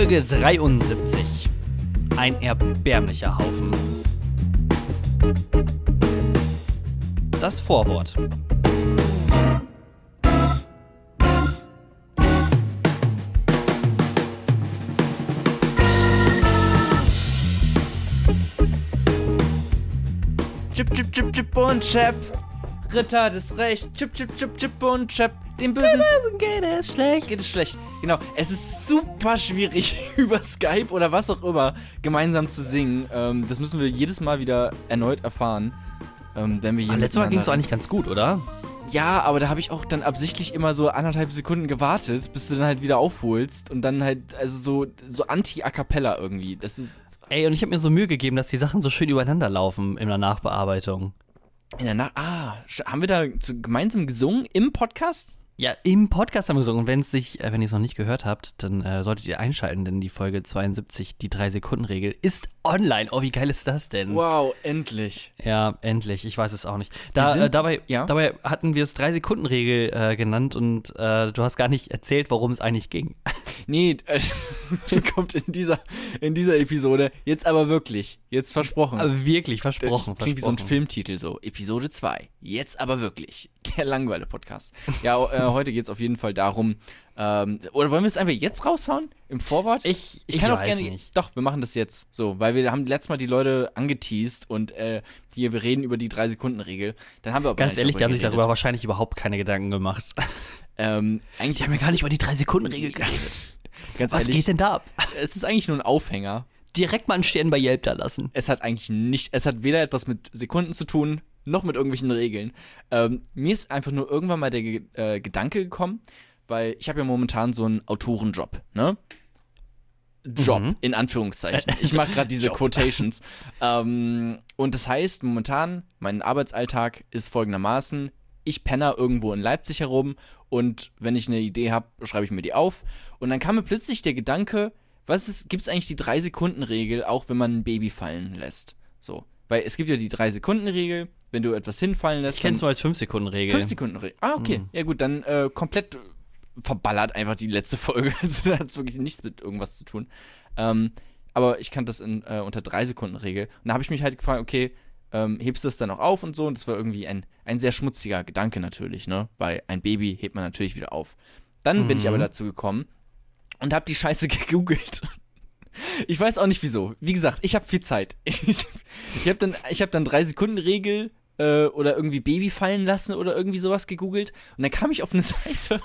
Folge 73. Ein erbärmlicher Haufen. Das Vorwort. Chip, chip, chip, chip und Chap. Ritter des Rechts. Chip, chip, chip, chip und Chap. Dem Bösen. Bösen geht es schlecht. geht es schlecht. Genau. Es ist super schwierig, über Skype oder was auch immer gemeinsam zu singen. Ähm, das müssen wir jedes Mal wieder erneut erfahren. Ähm, wenn wir hier Ah, letztes Mal ging es eigentlich ganz gut, oder? Ja, aber da habe ich auch dann absichtlich immer so anderthalb Sekunden gewartet, bis du dann halt wieder aufholst und dann halt, also so, so anti-a cappella irgendwie. Das ist Ey, und ich habe mir so Mühe gegeben, dass die Sachen so schön übereinander laufen in der Nachbearbeitung. in der Nacht. Ah, haben wir da gemeinsam gesungen im Podcast? Ja, im Podcast haben wir gesungen. Und wenn es sich, äh, wenn ihr es noch nicht gehört habt, dann äh, solltet ihr einschalten, denn die Folge 72, die 3-Sekunden-Regel, ist online. Oh, wie geil ist das denn? Wow, endlich. Ja, endlich. Ich weiß es auch nicht. Da, sind- äh, dabei, ja? dabei hatten wir es 3-Sekunden-Regel äh, genannt und äh, du hast gar nicht erzählt, worum es eigentlich ging. Nee, äh, das kommt in dieser, in dieser Episode. Jetzt aber wirklich. Jetzt versprochen. Aber wirklich, versprochen. Klingt wie so ein. Filmtitel so. Episode 2. Jetzt aber wirklich. Der Langweile-Podcast. Ja, äh, heute geht es auf jeden Fall darum. Ähm, oder wollen wir es einfach jetzt raushauen? Im Vorwort? Ich, ich, kann auch gerne. nicht. Doch, wir machen das jetzt so, weil wir haben letztes Mal die Leute angeteased und äh, die, wir reden über die 3-Sekunden-Regel. Dann haben wir aber Ganz ehrlich, die haben sich darüber wahrscheinlich überhaupt keine Gedanken gemacht. Ähm, eigentlich Die haben mir ist gar nicht über die 3-Sekunden-Regel geredet. Ganz Was ehrlich, geht denn da ab? Es ist eigentlich nur ein Aufhänger. Direkt mal einen Stern bei Yelp da lassen. es hat eigentlich nicht, es hat weder etwas mit Sekunden zu tun, noch mit irgendwelchen Regeln. Ähm, mir ist einfach nur irgendwann mal der äh, Gedanke gekommen, weil ich habe ja momentan so einen Autorenjob, ne? Job, Mhm. in Anführungszeichen. Ich mache gerade diese. Quotations. ähm, und das heißt, momentan, mein Arbeitsalltag ist folgendermaßen, ich penner irgendwo in Leipzig herum und wenn ich eine Idee habe, schreibe ich mir die auf. Und dann kam mir plötzlich der Gedanke, was ist, gibt es eigentlich die 3-Sekunden-Regel, auch wenn man ein Baby fallen lässt? So. Weil es gibt ja die 3-Sekunden-Regel, wenn du etwas hinfallen lässt. Ich kenne es dann- nur als 5-Sekunden-Regel. 5 Sekunden Regel. Ah, okay. Mhm. Ja, gut, dann äh, komplett verballert einfach die letzte Folge. Also da hat es wirklich nichts mit irgendwas zu tun. Ähm, aber ich kannte das in, äh, unter 3 Sekunden Regel. Und da habe ich mich halt gefragt, okay, ähm, hebst du das dann auch auf und so? Und das war irgendwie ein, ein sehr schmutziger Gedanke natürlich, ne? Weil ein Baby hebt man natürlich wieder auf. Dann bin ich Mhm. aber dazu gekommen und habe die Scheiße gegoogelt. Ich weiß auch nicht wieso. Wie gesagt, ich habe viel Zeit. Ich, ich habe dann, ich hab dann 3 Sekunden Regel äh, oder irgendwie Baby fallen lassen oder irgendwie sowas gegoogelt. Und dann kam ich auf eine Seite,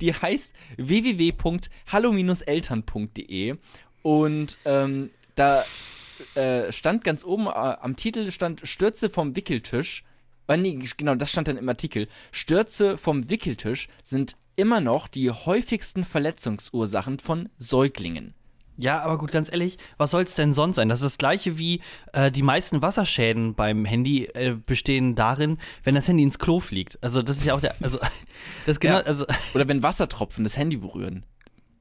die heißt www.hallo-eltern.de und ähm, da äh, stand ganz oben äh, am Titel stand Stürze vom Wickeltisch. Äh, nee, genau, das stand dann im Artikel. Stürze vom Wickeltisch sind immer noch die häufigsten Verletzungsursachen von Säuglingen. Ja, aber gut, ganz ehrlich, was soll es denn sonst sein? Das ist das gleiche wie äh, die meisten Wasserschäden beim Handy äh, bestehen darin, wenn das Handy ins Klo fliegt. Also das ist ja auch der, also das genau, Ja. also Oder wenn Wassertropfen das Handy berühren.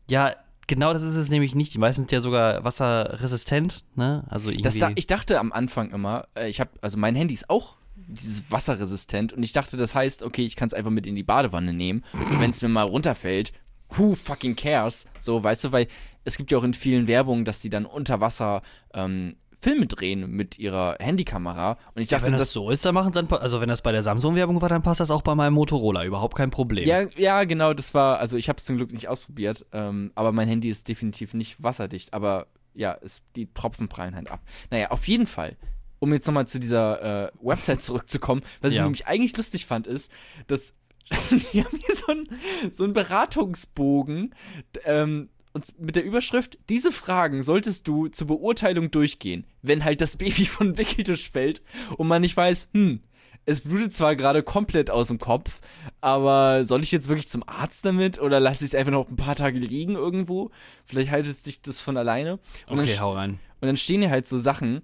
ja, genau das ist es nämlich nicht. Die meisten sind ja sogar wasserresistent, ne? Also irgendwie. Das da, ich dachte am Anfang immer, äh, ich habe, also mein Handy ist auch dieses wasserresistent und ich dachte, das heißt, okay, ich kann es einfach mit in die Badewanne nehmen. Und wenn es mir mal runterfällt, who fucking cares? So, weißt du, weil es gibt ja auch in vielen Werbungen, dass die dann unter Wasser ähm, Filme drehen mit ihrer Handykamera. Und ich ja, dachte, wenn das das, so ist, dann machen dann also wenn das bei der Samsung-Werbung war, dann passt das auch bei meinem Motorola, überhaupt kein Problem. ja, ja, genau, das war, also ich habe es zum Glück nicht ausprobiert, ähm, aber mein Handy ist definitiv nicht wasserdicht, aber ja, es, die Tropfen prallen halt ab. Naja, auf jeden Fall, um jetzt nochmal zu dieser äh, Website zurückzukommen, was ich Ja. nämlich eigentlich lustig fand, ist, dass die haben hier so einen so einen Beratungsbogen ähm, und mit der Überschrift, diese Fragen solltest du zur Beurteilung durchgehen, wenn halt das Baby von Wickeltisch fällt und man nicht weiß, hm, es blutet zwar gerade komplett aus dem Kopf, aber soll ich jetzt wirklich zum Arzt damit oder lasse ich es einfach noch ein paar Tage liegen irgendwo? Vielleicht haltet sich das von alleine. Und, okay, hau rein. und dann stehen hier halt so Sachen,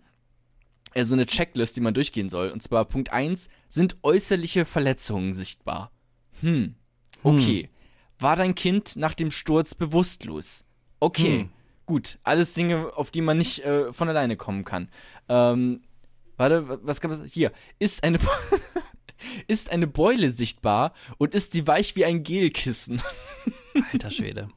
äh, so eine Checklist, die man durchgehen soll. Und zwar Punkt 1, sind äußerliche Verletzungen sichtbar? Hm, okay. War dein Kind nach dem Sturz bewusstlos? Okay, Hm. gut. Alles Dinge, auf die man nicht äh, von alleine kommen kann. Ähm, warte, wa- was kann man Hier. Ist eine, ist eine Beule sichtbar und ist sie weich wie ein Gelkissen? Alter Schwede.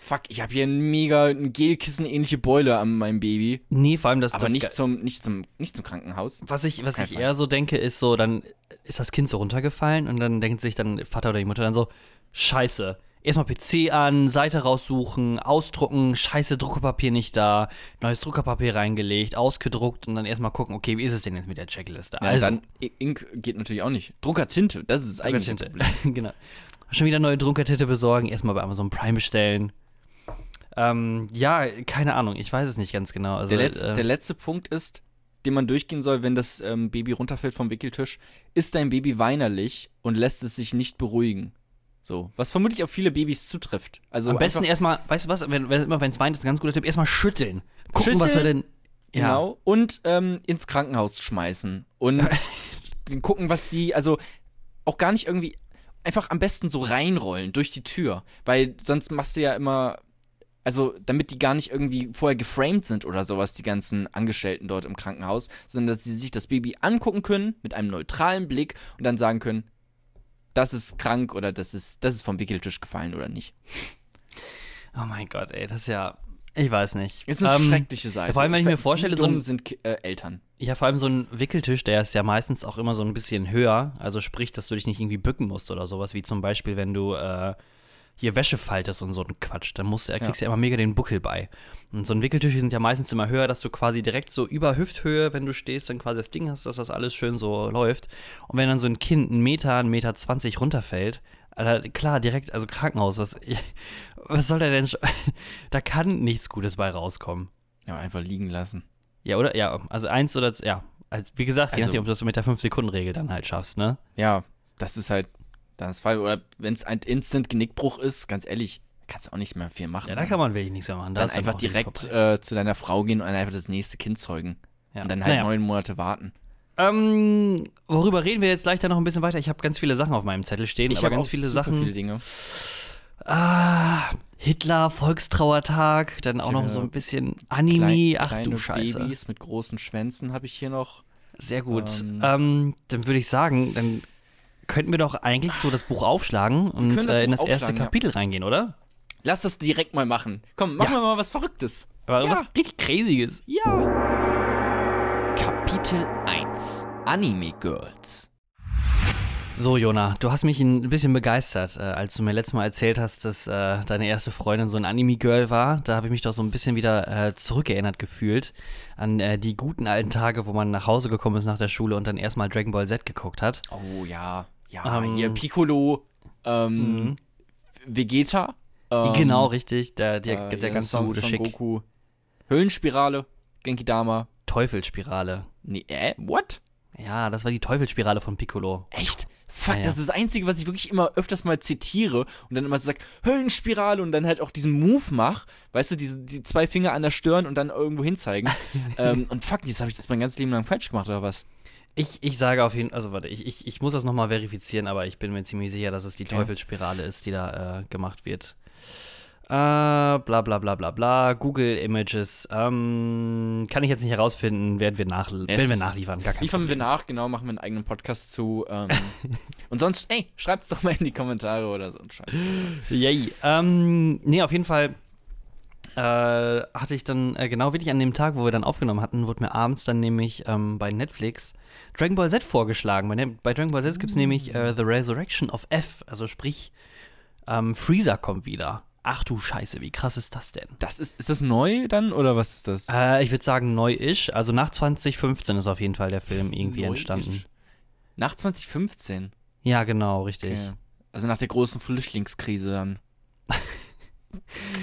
fuck, ich habe hier ein mega ein Gelkissen-ähnliche Beule an meinem Baby. Nee, vor allem das, Aber das nicht zum, nicht, zum, nicht zum Krankenhaus. Was ich, was Kein ich Fall. eher so denke, ist so, dann ist das Kind so runtergefallen und dann denkt sich dann Vater oder die Mutter dann so, scheiße, erstmal PC an, Seite raussuchen, ausdrucken, scheiße, Druckerpapier nicht da, neues Druckerpapier reingelegt, ausgedruckt und dann erstmal gucken, okay, wie ist es denn jetzt mit der Checkliste? Ja, also, dann Ink geht natürlich auch nicht. Druckertinte, das ist das eigentliche Druckertinte. Problem. genau. Schon wieder neue Druckertinte besorgen, erstmal bei Amazon Prime bestellen. Ähm, ja, keine Ahnung, ich weiß es nicht ganz genau. Also, Der, letzte, äh, der letzte Punkt ist, den man durchgehen soll, wenn das ähm, Baby runterfällt vom Wickeltisch. Ist dein Baby weinerlich und lässt es sich nicht beruhigen? So, was vermutlich auf viele Babys zutrifft. Also am besten erstmal, weißt du was, wenn, wenn, immer wenn es weint, ist ein ganz guter Tipp, erstmal schütteln. Gucken, was er Schütteln? denn. Ja. Genau. Und ähm, ins Krankenhaus schmeißen. Und gucken, was die, also auch gar nicht irgendwie, einfach am besten so reinrollen durch die Tür. Weil sonst machst du ja immer, also damit die gar nicht irgendwie vorher geframed sind oder sowas, die ganzen Angestellten dort im Krankenhaus, sondern dass sie sich das Baby angucken können mit einem neutralen Blick und dann sagen können, das ist krank oder das ist, das ist vom Wickeltisch gefallen oder nicht. Oh mein Gott, ey, das ist ja. Ich weiß nicht. Ist eine Ähm, schreckliche Seite. vor allem, wenn ich mir Wie vorstelle, so ein- sind äh, Eltern. Ja, vor allem so ein Wickeltisch, der ist ja meistens auch immer so ein bisschen höher. Also sprich, dass du dich nicht irgendwie bücken musst oder sowas, wie zum Beispiel, wenn du äh, hier Wäsche faltest und so ein Quatsch. Dann musst du, kriegst du ja immer mega den Buckel bei. Und so ein Wickeltisch, sind ja meistens immer höher, dass du quasi direkt so über Hüfthöhe, wenn du stehst, dann quasi das Ding hast, dass das alles schön so läuft. Und wenn dann so ein Kind einen Meter, einen Meter zwanzig runterfällt, Alter, klar, direkt, also Krankenhaus, was, was soll der denn? da kann nichts Gutes bei rauskommen. Ja, einfach liegen lassen. Ja, oder? Ja, also eins oder, ja. Also, wie gesagt, je Also- nachdem, ob du das mit der 5-Sekunden-Regel dann halt schaffst, ne? Ja, das ist halt dann das Fall. Oder wenn es ein Instant-Genickbruch ist, ganz ehrlich, kannst du auch nicht mehr viel machen. Ja, da kann man wirklich nichts mehr machen. Da dann ist einfach direkt äh, zu deiner Frau gehen und einfach das nächste Kind zeugen. ja. Und dann halt naja. neun Monate warten. Ähm, worüber reden wir jetzt gleich dann noch ein bisschen weiter? Ich habe ganz viele Sachen auf meinem Zettel stehen, aber hab ganz viele Sachen. viele Dinge. Ah, Hitler, Volkstrauertag, dann auch noch so ein bisschen Anime. Klein- Ach du Scheiße. Babys mit großen Schwänzen habe ich hier noch. Sehr gut. Ähm. Ähm, dann würde ich sagen, dann könnten wir doch eigentlich so das Buch aufschlagen und das äh, in das erste aufschlagen, ja. Kapitel reingehen, oder? Lass das direkt mal machen. Komm, machen Ja. wir mal was Verrücktes. Aber Ja. was richtig Crazyes. Ja. Kapitel 1. Anime Girls. So, Jona, du hast mich ein bisschen begeistert, äh, als du mir letztes Mal erzählt hast, dass äh, deine erste Freundin so ein Anime-Girl war. Da habe ich mich doch so ein bisschen wieder äh, zurückerinnert gefühlt an äh, die guten alten Tage, wo man nach Hause gekommen ist nach der Schule und dann erstmal Dragon Ball Z geguckt hat. Oh ja. Ja, Ähm, hier Piccolo, ähm, Mhm. Vegeta. Ähm, genau, richtig. Der, der, äh, der ja, ganze Son, Son Schick. Goku. Höllenspirale, Genki Dama. Teufelsspirale. Nee, äh, what? Ja, das war die Teufelsspirale von Piccolo. Echt? Fuck, Ja, ja. das ist das Einzige, was ich wirklich immer öfters mal zitiere und dann immer so sag, Höllenspirale und dann halt auch diesen Move mach, weißt du, diese, die zwei Finger an der Stirn und dann irgendwo hinzeigen. ähm, und fuck, jetzt habe ich das mein ganzes Leben lang falsch gemacht oder was? Ich, ich sage auf jeden Fall, also warte, ich, ich, ich muss das nochmal verifizieren, aber ich bin mir ziemlich sicher, dass es die Okay. Teufelsspirale ist, die da äh, gemacht wird. Äh, bla bla bla bla bla. Google Images. Ähm, kann ich jetzt nicht herausfinden, werden wir, nach, werden wir nachliefern. Gar kein Liefern wir Problem. nach, genau, machen wir einen eigenen Podcast zu. Ähm, und sonst, ey, schreibt's doch mal in die Kommentare oder so ein Scheiß. Yay. Ähm, nee, auf jeden Fall äh, hatte ich dann, äh, genau wirklich an dem Tag, wo wir dann aufgenommen hatten, wurde mir abends dann nämlich ähm, bei Netflix Dragon Ball Z vorgeschlagen. Bei, ne- bei Dragon Ball Z gibt es nämlich äh, The Resurrection of F, also sprich, ähm, Freezer kommt wieder. Ach du Scheiße, wie krass ist das denn? Das ist, ist das neu dann oder was ist das? Äh, ich würde sagen neu-ish. Also nach 2015 ist auf jeden Fall der Film irgendwie Neu-ish? entstanden. Nach 2015. Ja, genau, richtig. Okay. Also nach der großen Flüchtlingskrise dann.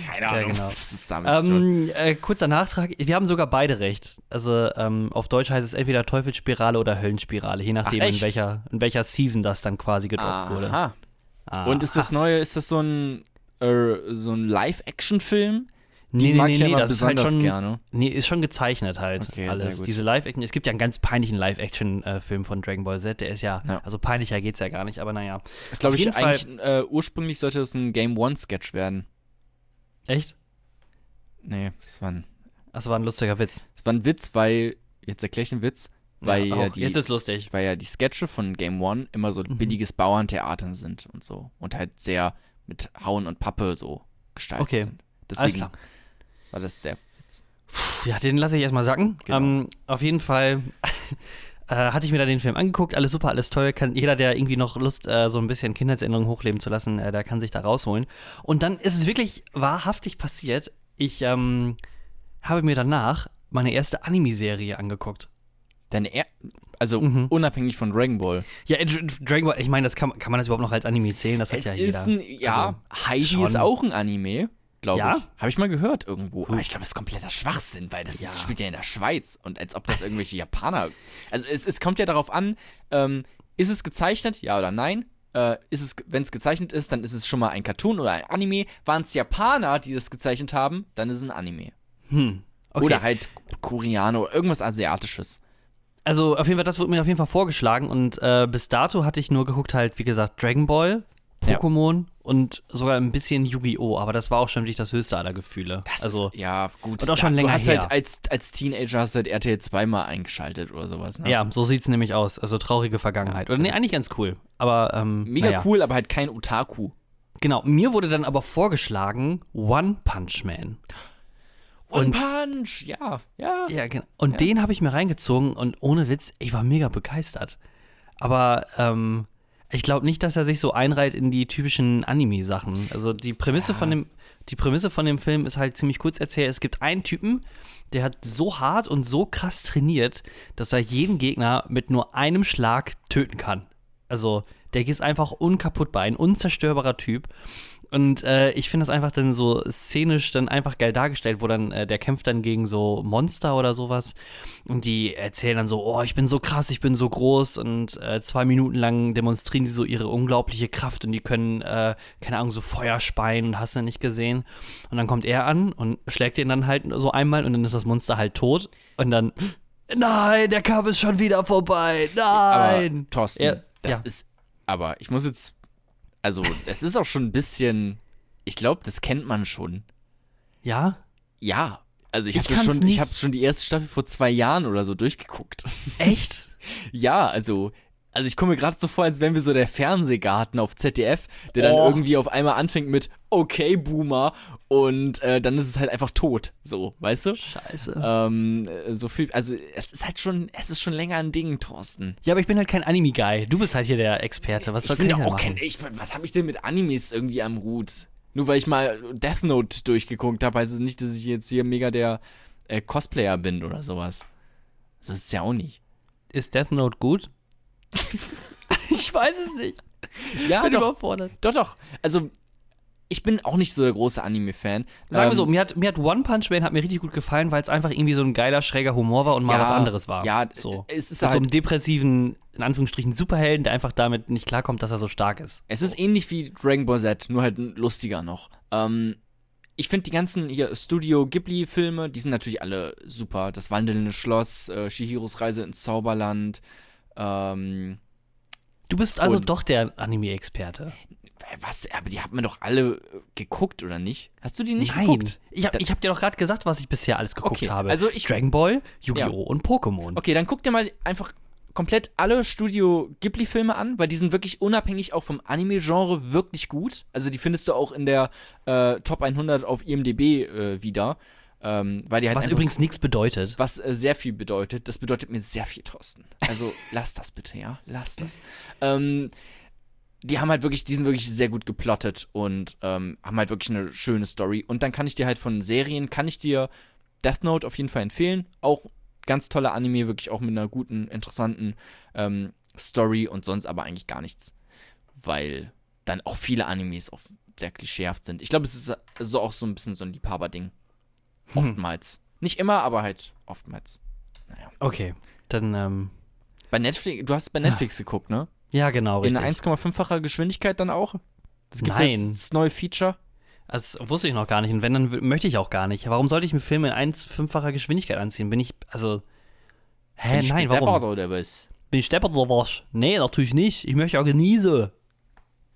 Keine Ja, Ahnung, genau. was ist damit? Ähm, äh, kurzer Nachtrag, wir haben sogar beide recht. Also ähm, auf Deutsch heißt es entweder Teufelsspirale oder Höllenspirale, je nachdem, in echt? welcher, in welcher Season das dann quasi gedroppt wurde. Aha. Und ist das neue, ist das so ein, äh, so ein Live-Action-Film? Die Nee, nee, mag nee, ich ja nee, immer das ist halt schon, gerne. nee, ist schon gezeichnet halt Okay, sehr alles. gut. Diese Live-Action, es gibt ja einen ganz peinlichen Live-Action-Film von Dragon Ball Z, der ist ja, Ja. also peinlicher geht's ja gar nicht, aber naja. Das glaube ich eigentlich, äh, ursprünglich sollte das ein Game One-Sketch werden. Echt? Nee, das war ein, Das war ein lustiger Witz. das war ein Witz, weil, jetzt erkläre ich einen Witz, weil Ja, ja, die, Jetzt ist lustig. weil ja die Sketche von Game One immer so Mhm. billiges Bauerntheater sind und so. Und halt sehr mit Hauen und Pappe so gestaltet Okay. sind. Deswegen klar. war das der Witz. Ja, den lasse ich erstmal sacken. Genau. Ähm, auf jeden Fall äh, hatte ich mir da den Film angeguckt. Alles super, alles toll. Kann, jeder, der irgendwie noch Lust, äh, so ein bisschen Kindheitserinnerungen hochleben zu lassen, äh, der kann sich da rausholen. Und dann ist es wirklich wahrhaftig passiert. Ich ähm, habe mir danach meine erste Anime-Serie angeguckt. Deine er also Mhm. unabhängig von Dragon Ball. Ja, äh, Dr- Dragon Ball, ich meine, das kann, kann man das überhaupt noch als Anime zählen? Das hat Es ja ist jeder. ein, ja, Heidi schon. ist auch ein Anime, glaube Ja? ich. Habe ich mal gehört irgendwo. Aber ich glaube, es ist kompletter Schwachsinn, weil das Ja. ist, spielt ja in der Schweiz. Und als ob das irgendwelche Japaner. Also es, es kommt ja darauf an, ähm, ist es gezeichnet, ja oder nein? Äh, ist es, wenn es gezeichnet ist, dann ist es schon mal ein Cartoon oder ein Anime. Waren es Japaner, die das gezeichnet haben, dann ist es ein Anime. Hm. Okay. Oder halt Koreaner oder irgendwas Asiatisches. Also auf jeden Fall, das wurde mir auf jeden Fall vorgeschlagen und äh, bis dato hatte ich nur geguckt halt, wie gesagt, Dragon Ball, Ja. Pokémon und sogar ein bisschen Yu-Gi-Oh! Aber das war auch schon wirklich das höchste aller Gefühle. Das also ist, ja, gut. und auch schon du länger hast her. halt als, als Teenager hast du halt RTL 2 mal eingeschaltet oder sowas. Ne? ja, so sieht's nämlich aus. Also traurige Vergangenheit. Oder nee, eigentlich ganz cool. Aber ähm, Mega naja. cool, aber halt kein Otaku. Genau. Mir wurde dann aber vorgeschlagen One Punch Man. One Und- Punch, ja, ja. Ja, genau. Und Ja. den habe ich mir reingezogen und ohne Witz, ich war mega begeistert. Aber ähm, ich glaube nicht, dass er sich so einreiht in die typischen Anime-Sachen. Also die Prämisse Ja. von dem, die Prämisse von dem Film ist halt ziemlich kurz erzählt. Es gibt einen Typen, der hat so hart und so krass trainiert, dass er jeden Gegner mit nur einem Schlag töten kann. Also der ist einfach unkaputtbar, ein unzerstörbarer Typ. Und äh, ich finde das einfach dann so szenisch dann einfach geil dargestellt, wo dann äh, der kämpft dann gegen so Monster oder sowas. Und die erzählen dann so, oh, ich bin so krass, ich bin so groß. Und äh, zwei Minuten lang demonstrieren die so ihre unglaubliche Kraft und die können, äh, keine Ahnung, so Feuer speien und hast du nicht gesehen. Und dann kommt er an und schlägt den dann halt so einmal und dann ist das Monster halt tot. Und dann, nein, der Kampf ist schon wieder vorbei. Nein. Aber Thorsten, Ja, das ja. ist, aber ich muss jetzt, also es ist auch schon ein bisschen, ich glaube, das kennt man schon. ja? Ja, also ich Ich habe schon, ich nicht. habe schon die erste Staffel vor zwei Jahren oder so durchgeguckt. Echt? ja, also, also ich komme mir gerade so vor, als wären wir so der Fernsehgarten auf ZDF, der dann Oh. irgendwie auf einmal anfängt mit Okay, Boomer und äh, dann ist es halt einfach tot, so, weißt du? Scheiße. Ähm, äh, so viel, also es ist halt schon, es ist schon länger ein Ding, Thorsten. Ja, aber ich bin halt kein Anime-Guy. Du bist halt hier der Experte. Was soll Ich bin ich denn auch kein, ich, was habe ich denn mit Animes irgendwie am Hut? Nur weil ich mal Death Note durchgeguckt habe, heißt es nicht, dass ich jetzt hier mega der äh, Cosplayer bin oder sowas. Das ist es ja auch nicht. Ist Death Note gut? ich weiß es nicht. Ja, bin doch, überfordert. doch, doch. Also, ich bin auch nicht so der große Anime-Fan. Sagen wir Ähm, so, mir hat, mir hat One Punch Man hat mir richtig gut gefallen, weil es einfach irgendwie so ein geiler, schräger Humor war und mal Ja, was anderes war. ja, so. es ist Mit so halt- einem depressiven, in Anführungsstrichen, Superhelden, der einfach damit nicht klarkommt, dass er so stark ist. Es ist ähnlich wie Dragon Ball Z, nur halt lustiger noch. Ähm, ich finde die ganzen hier Studio Ghibli-Filme, die sind natürlich alle super. Das wandelnde Schloss, äh, Shihiros Reise ins Zauberland. Ähm, Du bist also doch der Anime-Experte. Was? Aber die hat man doch alle äh, geguckt, oder nicht? Hast du die nicht Nein. geguckt? Ich habe hab dir doch gerade gesagt, was ich bisher alles geguckt Okay, habe. also ich- Dragon Ball, Yu-Gi-Oh! Ja. und Pokémon. Okay, dann guck dir mal einfach komplett alle Studio Ghibli-Filme an, weil die sind wirklich unabhängig auch vom Anime-Genre wirklich gut. Also die findest du auch in der äh, Top 100 auf IMDb äh, wieder. Ähm, weil die halt Was übrigens nichts bedeutet. was äh, sehr viel bedeutet. Das bedeutet mir sehr viel, Thorsten. Also lass das bitte, ja? Lass das. Ähm, die haben halt wirklich, die sind wirklich sehr gut geplottet und ähm, haben halt wirklich eine schöne Story. Und dann kann ich dir halt von Serien, kann ich dir Death Note auf jeden Fall empfehlen. Auch ganz toller Anime, wirklich auch mit einer guten, interessanten ähm, Story und sonst aber eigentlich gar nichts. Weil dann auch viele Animes auch sehr klischeehaft sind. Ich glaube, es ist so auch so ein bisschen so ein Liebhaberding. Oftmals. Nicht immer, aber halt oftmals. Okay, dann, ähm, Bei Netflix, du hast bei Netflix geguckt, ne? Ja, genau, In richtig. 1,5-facher Geschwindigkeit dann auch? Das gibt's Nein. jetzt das neue Feature? Also, Das wusste ich noch gar nicht. Und wenn, dann möchte ich auch gar nicht. Warum sollte ich mir Filme in 1,5-facher Geschwindigkeit anziehen? Bin ich, also. Hä, Bin ich nein, warum? oder was? Bin ich deppert oder was? Nee, natürlich nicht. Ich möchte auch genießen.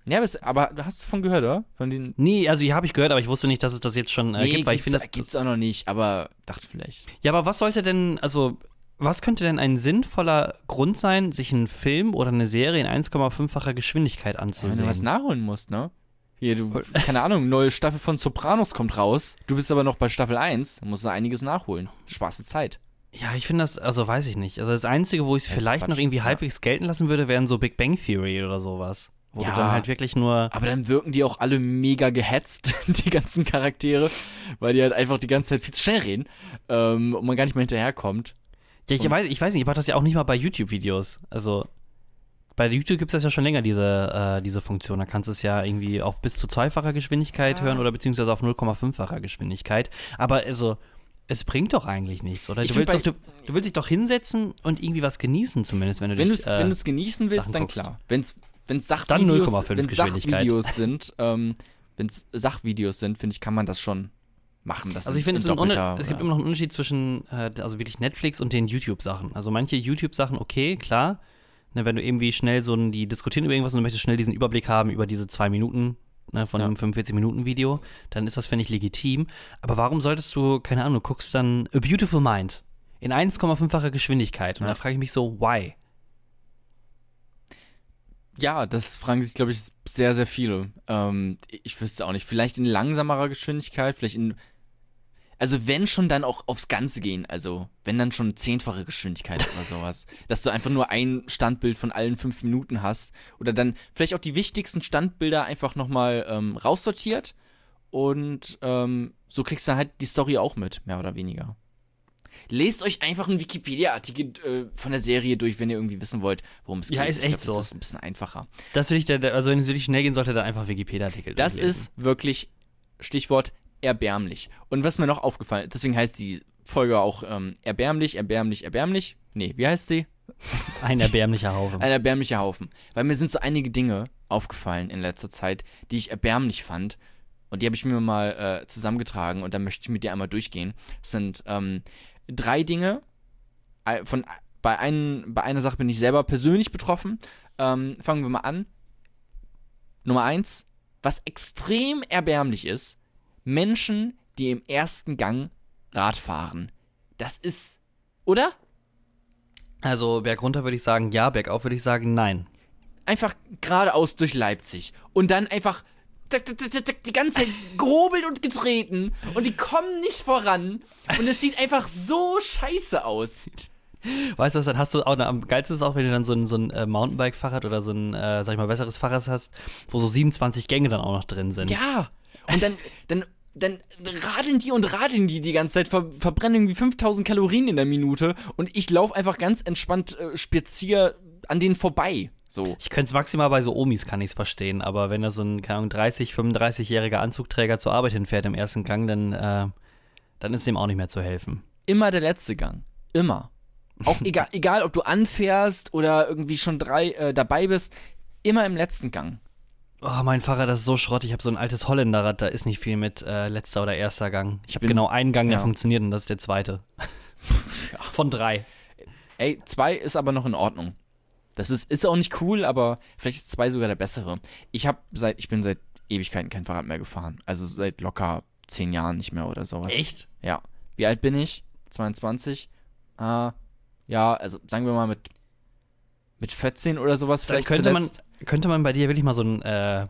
Ja, aber, aber du hast davon gehört, oder? Von den. Nee, also habe ich gehört, aber ich wusste nicht, dass es das jetzt schon äh, gibt, weil ich finde das. gibt's auch noch nicht, aber dachte vielleicht. Ja, aber was sollte denn, also, was könnte denn ein sinnvoller Grund sein, sich einen Film oder eine Serie in 1,5-facher Geschwindigkeit Wenn du anzusehen? was nachholen musst, ne? Hier, du, keine Ahnung, neue Staffel von Sopranos kommt raus. Du bist aber noch bei Staffel 1. Da musst du einiges nachholen. Spaß Zeit. Ja, ich finde das, also weiß ich nicht. Also das Einzige, wo ich es vielleicht noch Quatsch, irgendwie ja. halbwegs gelten lassen würde, wären so Big Bang Theory oder sowas. Wo Ja. du dann halt wirklich nur. Aber dann wirken die auch alle mega gehetzt, die ganzen Charaktere, weil die halt einfach die ganze Zeit viel zu schnell reden ähm, und man gar nicht mehr hinterherkommt. Ja, ich weiß, ich weiß nicht, ich mache das ja auch nicht mal bei YouTube-Videos. Also bei YouTube gibt es das ja schon länger, diese, äh, diese Funktion. Da kannst du es ja irgendwie auf bis zu zweifacher Geschwindigkeit Ja. hören oder beziehungsweise auf 0,5-facher Geschwindigkeit. Aber also, es bringt doch eigentlich nichts, oder? Du willst, doch, du, du willst dich doch hinsetzen und irgendwie was genießen, zumindest, wenn du Wenn du dich. es äh, wenn du's genießen willst, Sachen dann guckst. klar. Wenn es Dann Sachvideos, 0,5 wenn's Geschwindigkeit. Sachvideos sind, ähm, wenn es Sachvideos sind, finde ich, kann man das schon machen. Das Also ich in- finde, in es, es gibt immer noch einen Unterschied zwischen äh, also wirklich Netflix und den YouTube-Sachen. Also manche YouTube-Sachen, okay, klar. Ne, wenn du irgendwie schnell so ein, die diskutieren über irgendwas und du möchtest schnell diesen Überblick haben über diese zwei Minuten ne, von Ja. einem 45-Minuten-Video, dann ist das, finde ich, legitim. Aber warum solltest du, keine Ahnung, du guckst dann A Beautiful Mind in 1,5-facher Geschwindigkeit. Und Ja. da frage ich mich so, why? Ja, das fragen sich, glaube ich, sehr, sehr viele. Ähm, ich wüsste auch nicht. Vielleicht in langsamerer Geschwindigkeit, vielleicht in. Also, wenn schon, dann auch aufs Ganze gehen. Also, wenn dann schon zehnfache Geschwindigkeit oder sowas. Dass du einfach nur ein Standbild von allen fünf Minuten hast. Oder dann vielleicht auch die wichtigsten Standbilder einfach nochmal ähm, raussortiert. Und ähm, so kriegst du halt die Story auch mit, mehr oder weniger. Lest euch einfach einen Wikipedia-Artikel äh, von der Serie durch, wenn ihr irgendwie wissen wollt, worum es Ja, geht. ist Ich echt glaub, so. Das ist ein bisschen einfacher. Das will ich, der- also wenn es wirklich schnell gehen sollte, dann einfach Wikipedia-Artikel. Das ist wirklich Stichwort erbärmlich. Und was mir noch aufgefallen ist, deswegen heißt die Folge auch ähm, erbärmlich, erbärmlich, erbärmlich. Nee, wie heißt sie? ein erbärmlicher Haufen. Ein erbärmlicher Haufen. Weil mir sind so einige Dinge aufgefallen in letzter Zeit, die ich erbärmlich fand. Und die habe ich mir mal äh, zusammengetragen und da möchte ich mit dir einmal durchgehen. Es sind ähm, drei Dinge. Von, bei, ein, bei einer Sache bin ich selber persönlich betroffen. Ähm, fangen wir mal an. Nummer eins, was extrem erbärmlich ist, Menschen, die im ersten Gang Rad fahren. Das ist, oder? Also bergunter würde ich sagen ja, bergauf würde ich sagen nein. einfach geradeaus durch Leipzig und dann einfach die ganze Zeit gehobelt und getreten und die kommen nicht voran und es sieht einfach so scheiße aus. Weißt du was, dann hast du auch, am geilsten ist auch, wenn du dann so ein, so ein äh, Mountainbike-Fahrrad oder so ein, äh, sag ich mal, besseres Fahrrad hast, wo so 27 Gänge dann auch noch drin sind. Ja, und dann, dann, dann radeln die und radeln die die ganze Zeit, ver verbrennen irgendwie 5000 Kalorien in der Minute und ich laufe einfach ganz entspannt äh, spazier an denen vorbei. So. Ich könnte es maximal bei so Omis, kann ich es verstehen, aber wenn da so ein, keine Ahnung, 30, 35-jähriger Anzugträger zur Arbeit hinfährt im ersten Gang, dann, äh, dann ist dem auch nicht mehr zu helfen. Immer der letzte Gang. Immer. Auch egal, egal, ob du anfährst oder irgendwie schon drei äh, dabei bist, immer im letzten Gang. Oh, mein Fahrrad, das ist so Schrott. Ich habe so ein altes Holländerrad, da ist nicht viel mit äh, letzter oder erster Gang. Ich habe genau einen Gang, der ja. funktioniert und das ist der zweite. Von drei. Ey, zwei ist aber noch in Ordnung. Das ist, ist auch nicht cool, aber vielleicht ist zwei sogar der bessere. Ich habe seit, ich bin seit Ewigkeiten kein Fahrrad mehr gefahren. Also seit locker zehn Jahren nicht mehr oder sowas. Echt? Ja. Wie alt bin ich? 22? Ah, ja, also sagen wir mal mit, mit 14 oder sowas Dann vielleicht könnte man, zuletzt. Könnte man bei dir wirklich mal so ein, äh,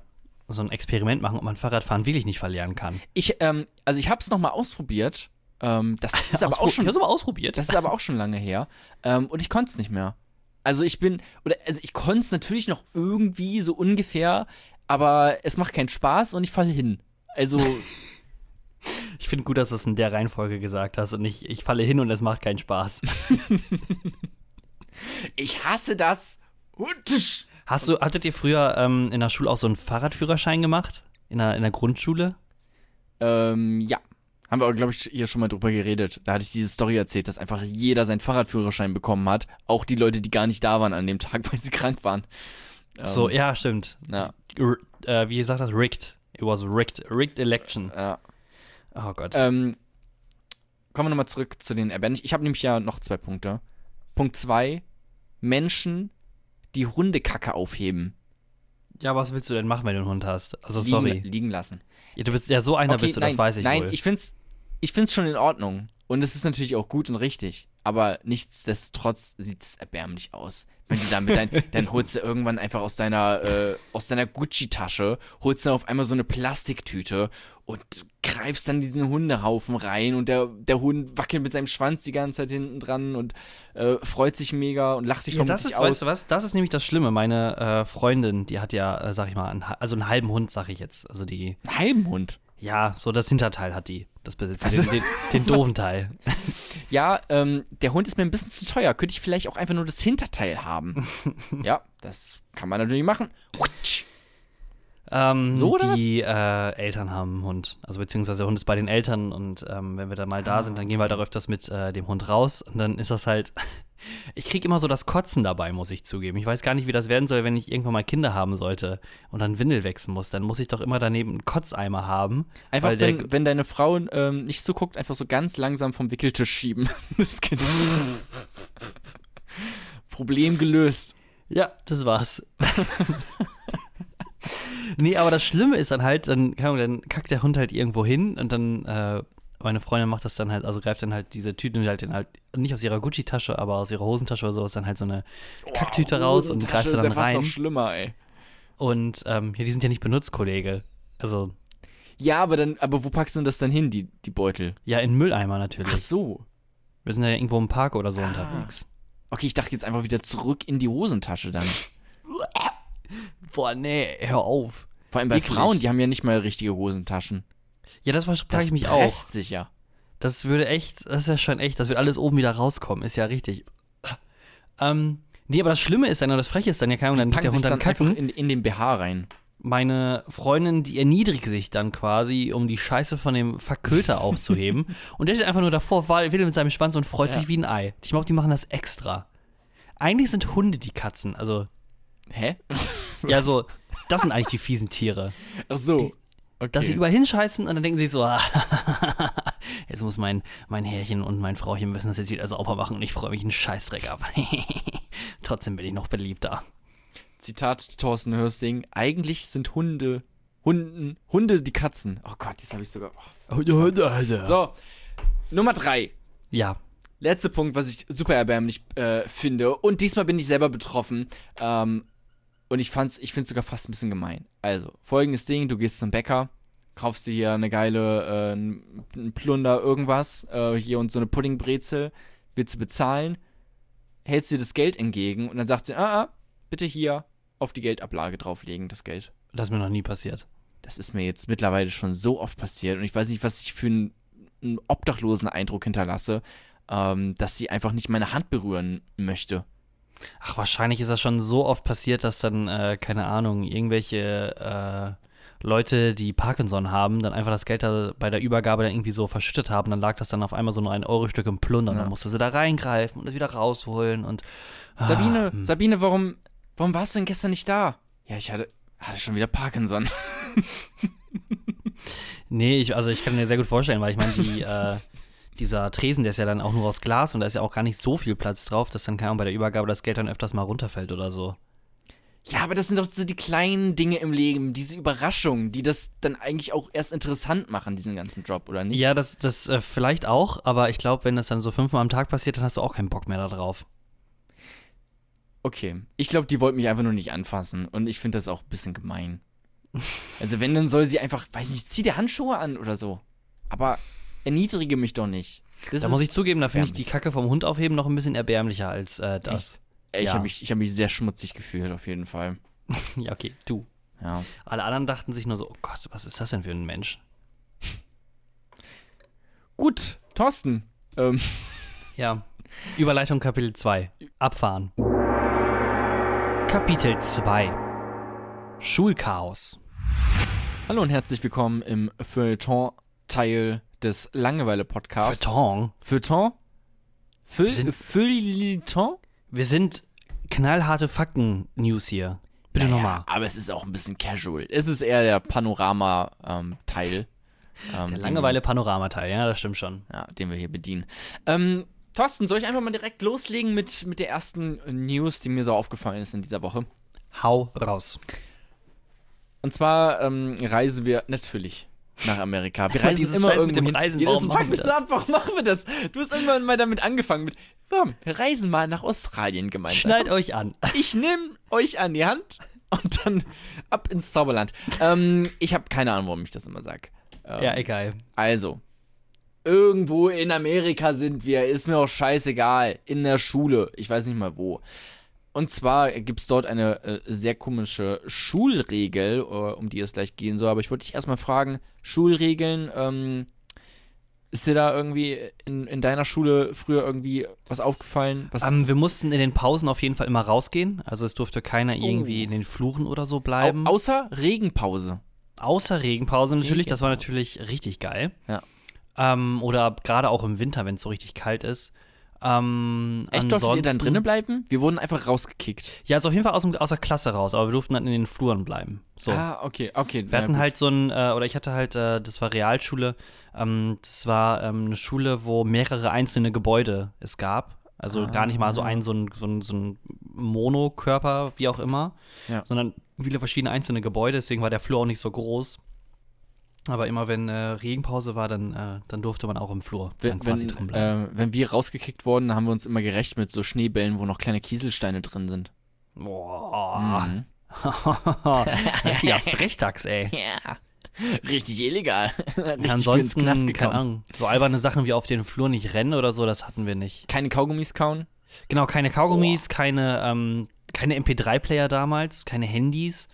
so ein Experiment machen, ob man Fahrradfahren wirklich nicht verlernen kann. Ich, ähm, also ich habe es nochmal ausprobiert. Ähm, das ist aber auch schon Ich aber ausprobiert. Das ist aber auch schon lange her. Ähm, und ich konnte es nicht mehr. Also ich bin, oder also ich konnte es natürlich noch irgendwie so ungefähr, aber es macht keinen Spaß und ich falle hin. Also, Ich finde gut, dass du es in der Reihenfolge gesagt hast und nicht, ich falle hin und es macht keinen Spaß. ich hasse das. Und Hast du, hattet ihr früher ähm, in der Schule auch so einen Fahrradführerschein gemacht? In der, in der Grundschule? Ähm, ja. Haben wir, glaube ich, hier schon mal drüber geredet. Da hatte ich diese Story erzählt, dass einfach jeder seinen Fahrradführerschein bekommen hat. Auch die Leute, die gar nicht da waren an dem Tag, weil sie krank waren. Ähm, so, ja, stimmt. Ja. R äh, wie gesagt das, rigged. It was rigged. Rigged election. Ja. Oh Gott. Ähm, kommen wir nochmal zurück zu den Erbärmlich. Ich habe nämlich ja noch zwei Punkte. Punkt zwei: Menschen, die Hundekacke aufheben. ja, was willst du denn machen, wenn du einen Hund hast? Also, liegen, sorry. liegen lassen. Ja, du bist ja so einer Okay, bist du, nein, das weiß ich Nein, wohl. ich find's, ich find's schon in Ordnung. Und es ist natürlich auch gut und richtig. Aber nichtsdestotrotz sieht es erbärmlich aus. Wenn du damit dein, dann holst du irgendwann einfach aus deiner, äh, aus deiner Gucci-Tasche, holst du auf einmal so eine Plastiktüte und greifst dann diesen Hundehaufen rein und der, der Hund wackelt mit seinem Schwanz die ganze Zeit hinten dran und äh, freut sich mega und lacht dich Ja, das ist, aus. weißt du was, das ist nämlich das Schlimme. Meine äh, Freundin, die hat ja, äh, sag ich mal, einen, also einen halben Hund, sag ich jetzt. Also die, Ein Heimhund. Ja, so das Hinterteil hat die. Das besitzt sie, Also- den, den, den doofen Teil. Ja, ähm, der Hund ist mir ein bisschen zu teuer. Könnte ich vielleicht auch einfach nur das Hinterteil haben? ja, das kann man natürlich machen. Ähm, So, oder die äh, Eltern haben einen Hund. Also beziehungsweise der Hund ist bei den Eltern und ähm, wenn wir da mal da sind, dann gehen wir halt auch öfters mit äh, dem Hund raus und dann ist das halt. Ich kriege immer so das Kotzen dabei, muss ich zugeben. Ich weiß gar nicht, wie das werden soll, wenn ich irgendwann mal Kinder haben sollte und dann Windel wechseln muss. Dann muss ich doch immer daneben einen Kotzeimer haben. Einfach, wenn, wenn deine Frau ähm, nicht zuguckt, einfach so ganz langsam vom Wickeltisch schieben. Das Kind. Problem gelöst. Ja, das war's. nee, aber das Schlimme ist dann halt, dann, dann kackt der Hund halt irgendwo hin und dann, äh, meine Freundin macht das dann halt, also greift dann halt diese Tüte halt, den halt nicht aus ihrer Gucci-Tasche, aber aus ihrer Hosentasche oder sowas, dann halt so eine Kacktüte raus und greift ist dann ja fast rein. noch schlimmer, ey. Und ähm, ja, die sind ja nicht benutzt, Kollege. Also, Ja, aber dann, aber wo packst du denn das dann hin, die, die Beutel? ja, in Mülleimer natürlich. Ach so. Wir sind ja irgendwo im Park oder so Ah. unterwegs. Okay, ich dachte jetzt einfach wieder zurück in die Hosentasche dann. Boah, nee, hör auf. Vor allem bei Eklig. Frauen, die haben ja nicht mal richtige Hosentaschen. Ja, das frage Das ich mich auch. presst sich ja. Das würde echt, das ist ja schon echt, das wird alles oben wieder rauskommen, ist ja richtig. Ähm, nee, aber das Schlimme ist dann, oder das Freche ist dann, ja, keine Ahnung, dann liegt der Hund dann kacken. in, in den BH rein. Meine Freundin, die erniedrigt sich dann quasi, um die Scheiße von dem Verköter aufzuheben. und der steht einfach nur davor, will mit seinem Schwanz und freut Ja. sich wie ein Ei. Ich glaube, die machen das extra. Eigentlich sind Hunde die Katzen, also, Hä? ja, so, das sind eigentlich die fiesen Tiere. Ach so. Okay. Dass sie überall hinscheißen und dann denken sie so, ah, jetzt muss mein, mein Herrchen und mein Frauchen müssen das jetzt wieder sauber machen und ich freue mich einen Scheißdreck ab. Trotzdem bin ich noch beliebter. Zitat Thorsten Hörsting, eigentlich sind Hunde, Hunden, Hunde die Katzen. Oh Gott, jetzt habe ich sogar. Oh. So. So, Nummer drei. Ja, Letzter Punkt, was ich super erbärmlich äh, finde. Und diesmal bin ich selber betroffen. Ähm, und ich fand's, ich finde es sogar fast ein bisschen gemein. Also, folgendes Ding, du gehst zum Bäcker, kaufst dir hier eine geile, äh, ein Plunder, irgendwas, äh, hier und so eine Puddingbrezel, willst du bezahlen, hältst dir das Geld entgegen und dann sagt sie, ah, ah, bitte hier auf die Geldablage drauflegen, das Geld. das ist mir noch nie passiert. Das ist mir jetzt mittlerweile schon so oft passiert und ich weiß nicht, was ich für einen, einen obdachlosen Eindruck hinterlasse, ähm, dass sie einfach nicht meine Hand berühren möchte. Ach, wahrscheinlich ist das schon so oft passiert, dass dann, äh, keine Ahnung, irgendwelche äh, Leute, die Parkinson haben, dann einfach das Geld da bei der Übergabe dann irgendwie so verschüttet haben. Dann lag das dann auf einmal so nur ein Euro-Stück im Plunder. Und Ja. dann musste sie da reingreifen und das wieder rausholen und. Ah, Sabine, hm. Sabine, warum, warum warst du denn gestern nicht da? Ja, ich hatte, hatte schon wieder Parkinson. Nee, ich, also ich kann mir sehr gut vorstellen, weil ich meine, die, äh, dieser Tresen, der ist ja dann auch nur aus Glas und da ist ja auch gar nicht so viel Platz drauf, dass dann keine Ahnung, bei der Übergabe das Geld dann öfters mal runterfällt oder so. Ja, aber das sind doch so die kleinen Dinge im Leben, diese Überraschungen, die das dann eigentlich auch erst interessant machen, diesen ganzen Job, oder nicht? Ja, das, das äh, vielleicht auch, aber ich glaube, wenn das dann so fünfmal am Tag passiert, dann hast du auch keinen Bock mehr da drauf. Okay. Ich glaube, die wollten mich einfach nur nicht anfassen und ich finde das auch ein bisschen gemein. Also wenn, dann soll sie einfach, weiß nicht, zieh dir Handschuhe an oder so. Aber erniedrige mich doch nicht. Das Da muss ich zugeben, da finde ich die. Kacke vom Hund aufheben noch ein bisschen erbärmlicher als äh, das. Ey, ich ja. habe mich, ich hab mich sehr schmutzig gefühlt, auf jeden Fall. Ja, okay, du. Ja. Alle anderen dachten sich nur so, oh Gott, was ist das denn für ein Mensch? Gut, Thorsten. Ähm, Ja. Überleitung Kapitel 2. Abfahren. Kapitel 2. Schulchaos. hallo und herzlich willkommen im Feuilleton-Teil des Langeweile-Podcasts. Feuilleton. Feuilleton? Feuilleton? Wir sind knallharte Fakten-News hier. Bitte Naja, nochmal. Aber es ist auch ein bisschen casual. Es ist eher der Panorama-Teil. ähm, Der Langeweile-Panoramateil, ja, das stimmt schon. ja, den wir hier bedienen. Ähm, Thorsten, soll ich einfach mal direkt loslegen mit, mit der ersten News, die mir so aufgefallen ist in dieser Woche? Hau raus. Und zwar ähm, reisen wir natürlich nach Amerika. Wir reisen dieses immer Scheiß mit irgendwo dem. Reisen, ja, das warum fuck machen wir mich so das? ab, warum machen wir das? Du hast irgendwann mal damit angefangen mit, komm, wir reisen mal nach Australien gemeinsam. Schneid euch an. Ich nehme euch an die Hand und dann ab ins Zauberland. ähm, ich habe keine Ahnung, warum ich das immer sage. Ähm, Ja, egal. Also, irgendwo in Amerika sind wir, ist mir auch scheißegal. In der Schule, ich weiß nicht mal wo. Und zwar gibt es dort eine äh, sehr komische Schulregel, äh, um die es gleich gehen soll. Aber ich wollte dich erstmal fragen: Schulregeln, ähm, ist dir da irgendwie in, in deiner Schule früher irgendwie was aufgefallen? Was, Ähm, was wir mussten in den Pausen auf jeden Fall immer rausgehen. Also es durfte keiner irgendwie Oh. in den Fluren oder so au bleiben. außer Regenpause. Außer Regenpause natürlich. Das war Regenpause. natürlich richtig geil. Ja. Ähm, oder gerade auch im Winter, wenn es so richtig kalt ist. Ähm, Echt, durftet ihr dann drinnen bleiben? Wir wurden einfach rausgekickt. Ja, also auf jeden Fall aus, dem, aus der Klasse raus, aber wir durften dann in den Fluren bleiben. So. Ah, okay, okay. Wir hatten halt so ein, äh, oder ich hatte halt, äh, das war Realschule, ähm, das war ähm, eine Schule, wo mehrere einzelne Gebäude es gab. Also gar nicht mal so ein, so ein, so ein, so ein Monokörper, wie auch immer, Ja. sondern viele verschiedene einzelne Gebäude, deswegen war der Flur auch nicht so groß. Aber immer wenn äh, Regenpause war, dann, äh, dann durfte man auch im Flur wenn, quasi drin bleiben. äh, wenn wir rausgekickt wurden, haben wir uns immer gerecht mit so Schneebällen, wo noch kleine Kieselsteine drin sind. Boah. Mhm. Richtiger Frechdachs, ey. Ja. Richtig illegal. Richtig ansonsten, keine. Ahnung, so alberne Sachen wie auf den Flur nicht rennen oder so, das hatten wir nicht. Keine Kaugummis kauen? Genau, keine Kaugummis, keine, ähm, keine MP3-Player damals, keine Handys.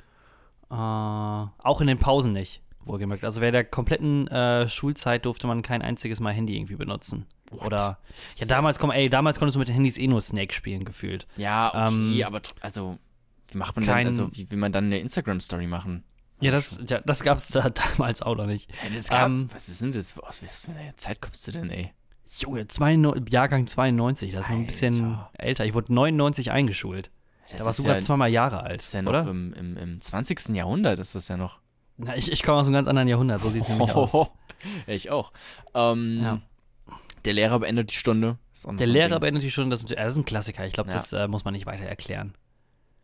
Äh, auch in den Pausen nicht, wohlgemerkt. Also während der kompletten äh, Schulzeit durfte man kein einziges Mal Handy irgendwie benutzen. What? Oder ja, damals komm, ey, damals konntest du mit den Handys eh nur Snake spielen, gefühlt. Ja, okay, Ähm, aber also, wie macht man kein- dann, also, wie will man dann eine Instagram-Story machen? Ja, das, ja, das gab's da damals auch noch nicht. Ja, das gab, Ähm, was ist denn das? Aus was für einer Zeit kommst du denn, ey? Junge, 92, Jahrgang 92, das ist noch ein bisschen älter. Ich wurde 99 eingeschult. Das Da warst du gerade ja, zweimal Jahre alt, das ist ja noch oder? im, im, im 20. Jahrhundert ist das ja noch. Na, ich, ich komme aus einem ganz anderen Jahrhundert, so sieht es nämlich aus. Ich auch. Ähm, Ja. Der Lehrer beendet die Stunde. Der Lehrer Ding. beendet die Stunde, das, ist- das ist ein Klassiker. Ich glaube, Ja. das äh, muss man nicht weiter erklären.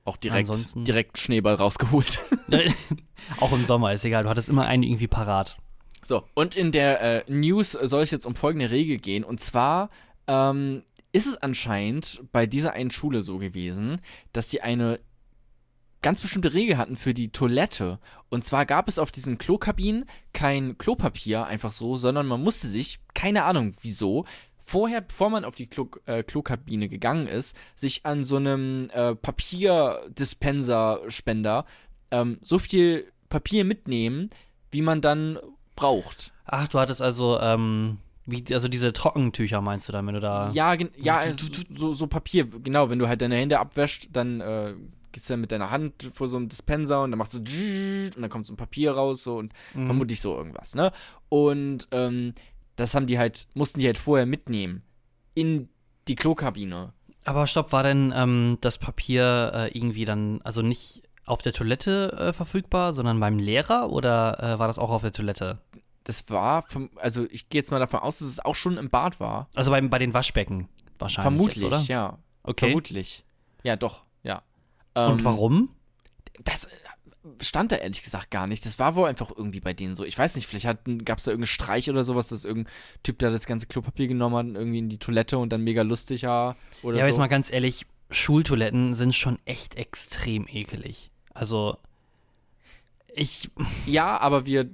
Auch direkt, Ansonsten- direkt Schneeball rausgeholt. Auch im Sommer ist egal, du hattest immer einen irgendwie parat. So, und in der äh, News soll es jetzt um folgende Regel gehen. Und zwar ähm, ist es anscheinend bei dieser einen Schule so gewesen, dass sie eine ganz bestimmte Regel hatten für die Toilette. Und zwar gab es auf diesen Klokabinen kein Klopapier einfach so, sondern man musste sich, keine Ahnung wieso, vorher, bevor man auf die Klo äh, Klokabine gegangen ist, sich an so einem äh, Papierdispenser-Spender ähm, so viel Papier mitnehmen, wie man dann braucht. Ach, du hattest also, ähm, wie, also diese Trockentücher meinst du dann, wenn du da. Ja, ja so, so Papier, genau, wenn du halt deine Hände abwäscht, dann äh, gehst du dann mit deiner Hand vor so einem Dispenser und dann machst du und dann kommt so ein Papier raus so und Mhm. vermutlich so irgendwas, ne? Und ähm, das haben die halt, mussten die halt vorher mitnehmen in die Klokabine. Aber stopp, war denn ähm, das Papier äh, irgendwie dann, also nicht auf der Toilette äh, verfügbar, sondern beim Lehrer oder äh, war das auch auf der Toilette? Das war, vom, also ich gehe jetzt mal davon aus, dass es auch schon im Bad war. Also bei, bei den Waschbecken wahrscheinlich. Vermutlich, jetzt, oder? ja. Okay. Vermutlich. Ja, doch, ja. Und Ähm, warum? Das äh, stand da ehrlich gesagt gar nicht. Das war wohl einfach irgendwie bei denen so. Ich weiß nicht, vielleicht gab es da irgendeinen Streich oder sowas, dass irgendein Typ da das ganze Klopapier genommen hat und irgendwie in die Toilette und dann mega lustig war oder Ja, aber so. jetzt mal ganz ehrlich, Schultoiletten sind schon echt extrem ekelig. Also, ich, ja, aber wir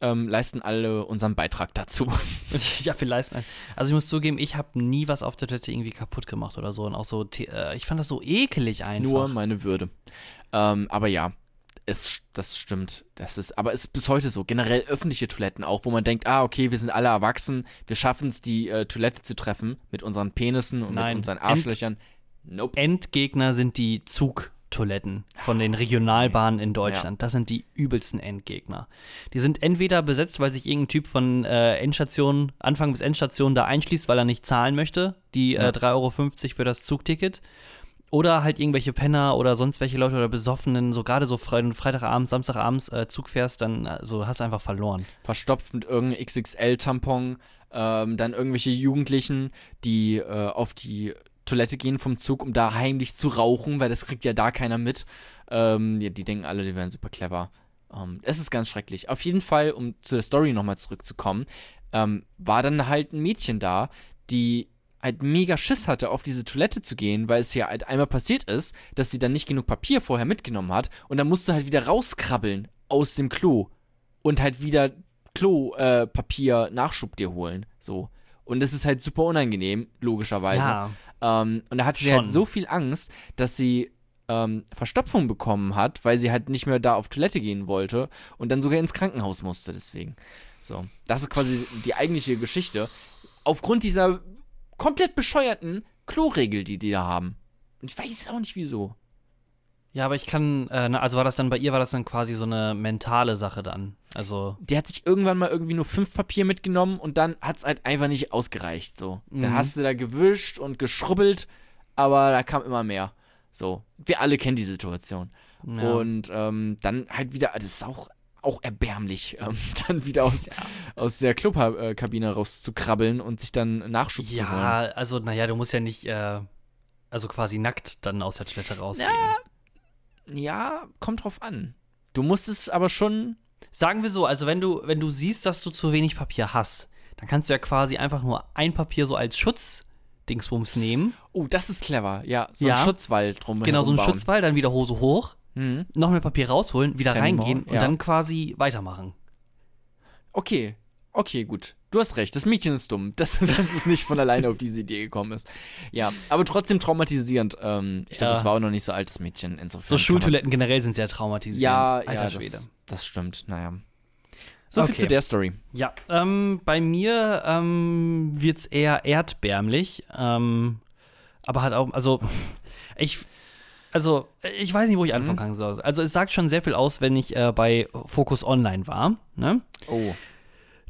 ähm, leisten alle unseren Beitrag dazu. ja, vielleicht. Also, ich muss zugeben, ich habe nie was auf der Toilette irgendwie kaputt gemacht oder so. Und auch so, äh, ich fand das so ekelig einfach. Nur meine Würde. Ähm, aber ja, es, das stimmt. Das ist, aber es ist bis heute so. Generell öffentliche Toiletten auch, wo man denkt, ah, okay, wir sind alle erwachsen, wir schaffen es, die äh, Toilette zu treffen mit unseren Penissen und Nein. mit unseren Arschlöchern. Nope. Endgegner sind die Zugtoiletten von den Regionalbahnen in Deutschland. Das sind die übelsten Endgegner. Die sind entweder besetzt, weil sich irgendein Typ von äh, Endstation, Anfang bis Endstation da einschließt, weil er nicht zahlen möchte, die Ja. äh, 3,50 Euro für das Zugticket. Oder halt irgendwelche Penner oder sonst welche Leute oder Besoffenen, so gerade so Fre Freitagabends, Samstagabends äh, Zug fährst, dann äh, so hast du einfach verloren. verstopft mit irgendeinem XXL-Tampon. Ähm, dann irgendwelche Jugendlichen, die äh, auf die Toilette gehen vom Zug, um da heimlich zu rauchen, weil das kriegt ja da keiner mit. Ähm, ja, die denken alle, die wären super clever. Ähm, es ist ganz schrecklich. Auf jeden Fall, um zu der Story nochmal zurückzukommen, ähm, war dann halt ein Mädchen da, die halt mega Schiss hatte, auf diese Toilette zu gehen, weil es ja halt einmal passiert ist, dass sie dann nicht genug Papier vorher mitgenommen hat und dann musste halt wieder rauskrabbeln aus dem Klo und halt wieder Klopapier äh, dir holen. So. Und das ist halt super unangenehm, logischerweise. Ja, ähm, und da hatte schon. sie halt so viel Angst, dass sie ähm, Verstopfung bekommen hat, weil sie halt nicht mehr da auf Toilette gehen wollte und dann sogar ins Krankenhaus musste deswegen. So, das ist quasi die eigentliche Geschichte. Aufgrund dieser komplett bescheuerten Kloregel, die die da haben. Und ich weiß auch nicht wieso. Ja, aber ich kann, äh, also war das dann bei ihr, war das dann quasi so eine mentale Sache dann? Also. Die hat sich irgendwann mal irgendwie nur fünf Papier mitgenommen und dann hat es halt einfach nicht ausgereicht. So. Mhm. Dann hast du da gewischt und geschrubbelt, aber da kam immer mehr. So. Wir alle kennen die Situation. Ja. Und ähm, dann halt wieder, das ist auch auch erbärmlich, ähm, dann wieder aus, ja. aus der Klokabine rauszukrabbeln und sich dann Nachschub ja, zu holen. Ja, also, naja, du musst ja nicht, äh, also quasi nackt dann aus der Toilette rausgehen. Ja, ja, kommt drauf an. Du musst es aber schon. Sagen wir so, also wenn du, wenn du siehst, dass du zu wenig Papier hast, dann kannst du ja quasi einfach nur ein Papier so als Schutz-Dingsbums nehmen. Oh, das ist clever, ja. So ja. ein Schutzwall drum. Genau, so ein. Schutzwall, dann wieder Hose hoch mhm. noch mehr Papier rausholen, wieder Trennung, reingehen und ja. dann quasi weitermachen. Okay, okay, gut. Du hast recht, das Mädchen ist dumm, dass, dass es nicht von alleine auf diese Idee gekommen ist. Ja, aber trotzdem traumatisierend. Ähm, ich glaube, ja. das war auch noch nicht so altes Mädchen. Insofern so Schultoiletten generell sind sehr traumatisierend. Ja, Alter ja, Schwede. Das, das stimmt. Naja. So okay. viel zu der Story. Ja, ähm, bei mir ähm, wird es eher erdbärmlich. Ähm, aber hat auch, also ich, also ich weiß nicht, wo ich mhm. anfangen soll. Also es sagt schon sehr viel aus, wenn ich äh, bei Focus Online war. Ne? Oh.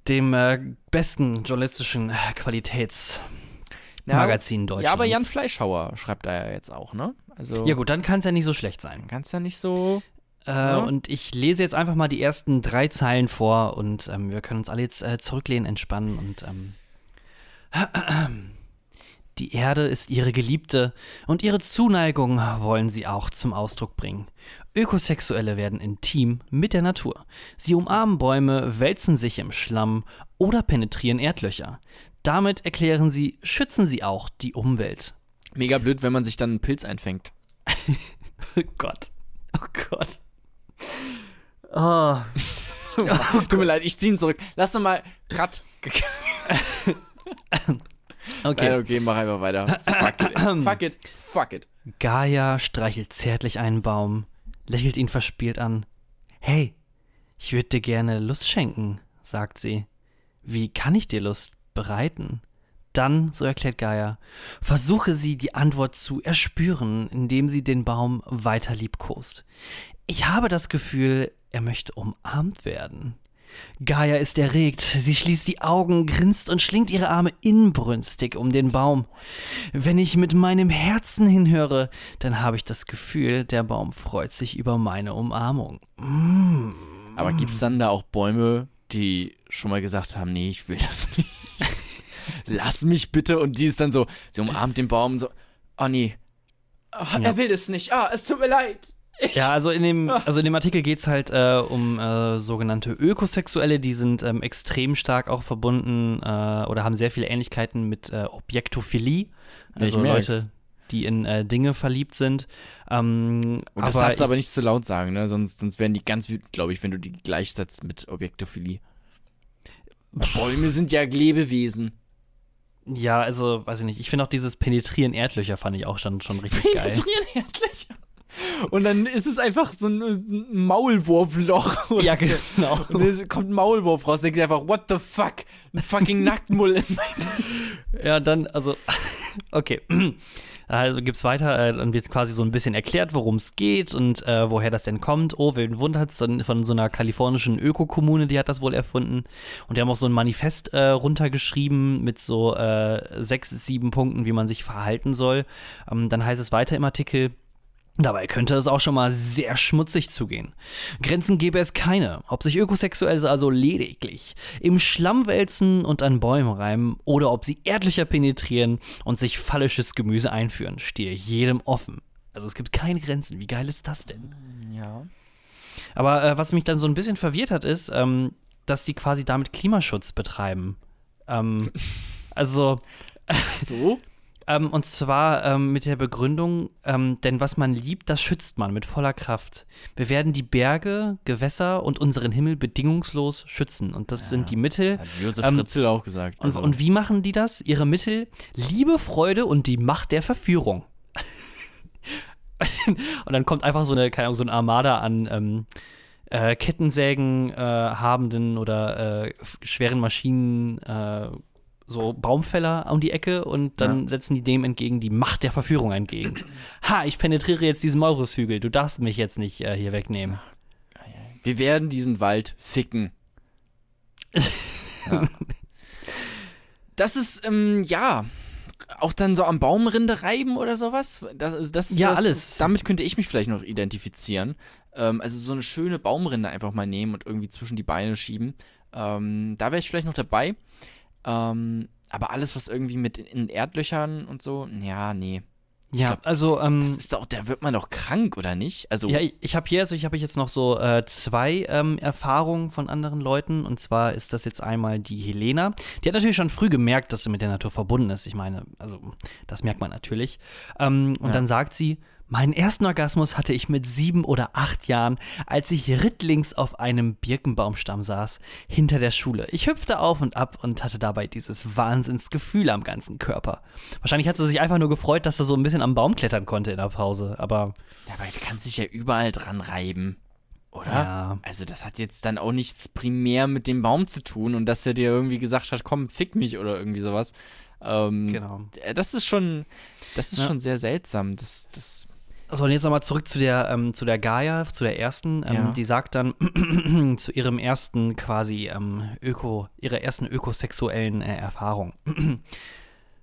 Dem äh, besten journalistischen Qualitätsmagazin ja, Deutschlands. Ja, aber Jan Fleischhauer schreibt da ja jetzt auch, ne? Also, ja gut, dann kann es ja nicht so schlecht sein. Kann es ja nicht so. Äh, ja. Und ich lese jetzt einfach mal die ersten drei Zeilen vor und ähm, wir können uns alle jetzt äh, zurücklehnen, entspannen und ähm, Die Erde ist ihre Geliebte und ihre Zuneigung wollen sie auch zum Ausdruck bringen. Ökosexuelle werden intim mit der Natur. Sie umarmen Bäume, wälzen sich im Schlamm oder penetrieren Erdlöcher. Damit erklären sie, schützen sie auch die Umwelt. Mega blöd, wenn man sich dann einen Pilz einfängt. oh Gott. Oh Gott. Oh. oh Tut mir leid, ich zieh ihn zurück. Lass doch mal. Cut. Okay. Nein, okay, mach einfach weiter. Fuck it. Fuck it. Fuck it. Gaia streichelt zärtlich einen Baum, lächelt ihn verspielt an. Hey, ich würde dir gerne Lust schenken, sagt sie. Wie kann ich dir Lust bereiten? Dann, so erklärt Gaia, versuche sie die Antwort zu erspüren, indem sie den Baum weiter liebkost. Ich habe das Gefühl, er möchte umarmt werden. Gaia ist erregt. Sie schließt die Augen, grinst und schlingt ihre Arme inbrünstig um den Baum. Wenn ich mit meinem Herzen hinhöre, dann habe ich das Gefühl, der Baum freut sich über meine Umarmung. Mm. Aber gibt es dann da auch Bäume, die schon mal gesagt haben, nee, ich will das nicht. Lass mich bitte. Und die ist dann so, sie umarmt den Baum und so, oh nee, oh, ja. er will es nicht. Ah, es tut mir leid. Ich? Ja, also in dem, ah. also in dem Artikel geht es halt äh, um äh, sogenannte Ökosexuelle, die sind ähm, extrem stark auch verbunden äh, oder haben sehr viele Ähnlichkeiten mit äh, Objektophilie. Also Leute, die in äh, Dinge verliebt sind. Ähm, Und das darfst du aber nicht zu laut sagen, ne? Sonst, sonst werden die ganz wütend, glaube ich, wenn du die gleichsetzt mit Objektophilie. Bäume sind ja Lebewesen. Ja, also, weiß ich nicht. Ich finde auch dieses Penetrieren Erdlöcher fand ich auch schon, schon richtig geil. Penetrieren Erdlöcher? Und dann ist es einfach so ein Maulwurfloch. Ja, genau. Und dann kommt ein Maulwurf raus. Denkt einfach, what the fuck? Ein fucking Nacktmull in meinem. Ja, dann, also, okay. Also gibt es weiter, äh, dann wird quasi so ein bisschen erklärt, worum es geht und äh, woher das denn kommt. Oh, wen wundert es dann von so einer kalifornischen Ökokommune, die hat das wohl erfunden. Und die haben auch so ein Manifest äh, runtergeschrieben mit so äh, sechs, sieben Punkten, wie man sich verhalten soll. Ähm, dann heißt es weiter im Artikel, Dabei könnte es auch schon mal sehr schmutzig zugehen. Grenzen gäbe es keine, ob sich Ökosexuelle also lediglich im Schlamm wälzen und an Bäumen reimen oder ob sie Erdlöcher penetrieren und sich phallisches Gemüse einführen, stehe jedem offen. Also es gibt keine Grenzen. Wie geil ist das denn? Ja. Aber äh, was mich dann so ein bisschen verwirrt hat, ist, ähm, dass die quasi damit Klimaschutz betreiben. Ähm, also. So? Ähm, und zwar ähm, mit der Begründung, ähm, denn was man liebt, das schützt man mit voller Kraft. Wir werden die Berge, Gewässer und unseren Himmel bedingungslos schützen. Und das ja, sind die Mittel. Hat Josef ähm, Fritzl auch gesagt. Also. Und, und wie machen die das? Ihre Mittel? Liebe, Freude und die Macht der Verführung. und dann kommt einfach so eine, keine Ahnung, so eine Armada an ähm, äh, Kettensägen äh, habenden oder äh, schweren Maschinen äh, so Baumfäller um die Ecke und dann ja. setzen die dem entgegen die Macht der Verführung entgegen. Ha, ich penetriere jetzt diesen Maurushügel, du darfst mich jetzt nicht äh, hier wegnehmen. Wir werden diesen Wald ficken. ja. Das ist, ähm, ja, auch dann so am Baumrinde reiben oder sowas. Das, das ist ja das, alles. Damit könnte ich mich vielleicht noch identifizieren. Ähm, also so eine schöne Baumrinde einfach mal nehmen und irgendwie zwischen die Beine schieben. Ähm, da wäre ich vielleicht noch dabei. Ähm, aber alles, was irgendwie mit in Erdlöchern und so, ja, nee. ja, glaub, also ähm, das ist doch, da wird man doch krank, oder nicht? Also ja, ich habe hier, also ich habe jetzt noch so äh, zwei ähm, Erfahrungen von anderen Leuten. Und zwar ist das jetzt einmal die Helena. Die hat natürlich schon früh gemerkt, dass sie mit der Natur verbunden ist. Ich meine, also das merkt man natürlich. Ähm, und ja. dann sagt sie, Meinen ersten Orgasmus hatte ich mit sieben oder acht Jahren, als ich rittlings auf einem Birkenbaumstamm saß, hinter der Schule. Ich hüpfte auf und ab und hatte dabei dieses Wahnsinnsgefühl am ganzen Körper. Wahrscheinlich hat sie sich einfach nur gefreut, dass er so ein bisschen am Baum klettern konnte in der Pause, aber. Ja, aber du kannst dich ja überall dran reiben. Oder? Ja. Also, das hat jetzt dann auch nichts primär mit dem Baum zu tun und dass er dir irgendwie gesagt hat, komm, fick mich oder irgendwie sowas. Ähm, genau. Das ist schon, das ist ja. schon sehr seltsam. Das, das so, und jetzt nochmal zurück zu der, ähm, zu der Gaia, zu der ersten. Ähm, ja. Die sagt dann zu ihrem ersten quasi ähm, Öko, ihrer ersten ökosexuellen äh, Erfahrung.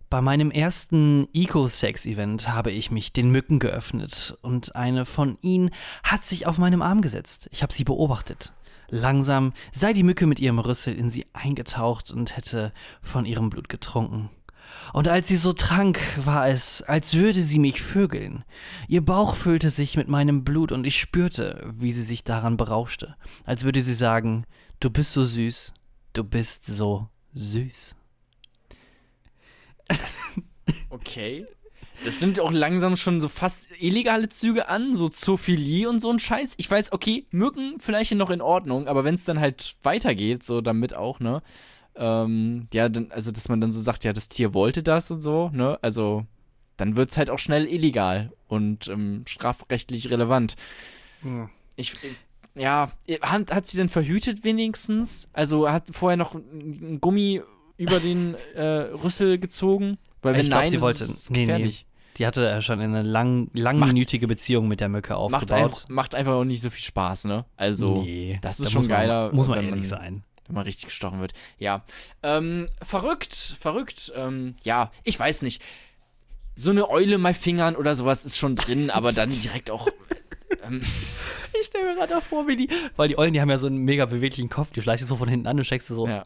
Bei meinem ersten Eco-Sex-Event habe ich mich den Mücken geöffnet und eine von ihnen hat sich auf meinem Arm gesetzt. Ich habe sie beobachtet. Langsam sei die Mücke mit ihrem Rüssel in sie eingetaucht und hätte von ihrem Blut getrunken und als sie so trank, war es, als würde sie mich vögeln. Ihr Bauch füllte sich mit meinem Blut und ich spürte, wie sie sich daran berauschte, als würde sie sagen, du bist so süß, du bist so süß. Das, okay. Das nimmt auch langsam schon so fast illegale Züge an, so Zoophilie und so ein Scheiß. Ich weiß, okay, Mücken vielleicht noch in Ordnung, aber wenn es dann halt weitergeht, so damit auch, ne? Ähm, ja, dann, also dass man dann so sagt, ja, das Tier wollte das und so, ne? Also dann wird es halt auch schnell illegal und ähm, strafrechtlich relevant. Hm. Ich, ja, hat, hat sie denn verhütet wenigstens? Also hat vorher noch ein Gummi über den äh, Rüssel gezogen? Weil wenn ich glaube, sie wollte. Nee, nee. Die hatte ja schon eine lang, langminütige Beziehung mit der Mücke aufgebaut. Macht, einfach, macht einfach auch nicht so viel Spaß, ne? Also, nee, das ist da schon geiler. Muss man ehrlich sein wenn man richtig gestochen wird. Ja. Ähm, verrückt, verrückt. Ähm, ja, ich weiß nicht. So eine Eule mal Fingern oder sowas ist schon drin, aber dann direkt auch. Ähm, ich stelle mir gerade vor, wie die. Weil die Eulen, die haben ja so einen mega beweglichen Kopf. Die schleichst du so von hinten an und steckst du so ja.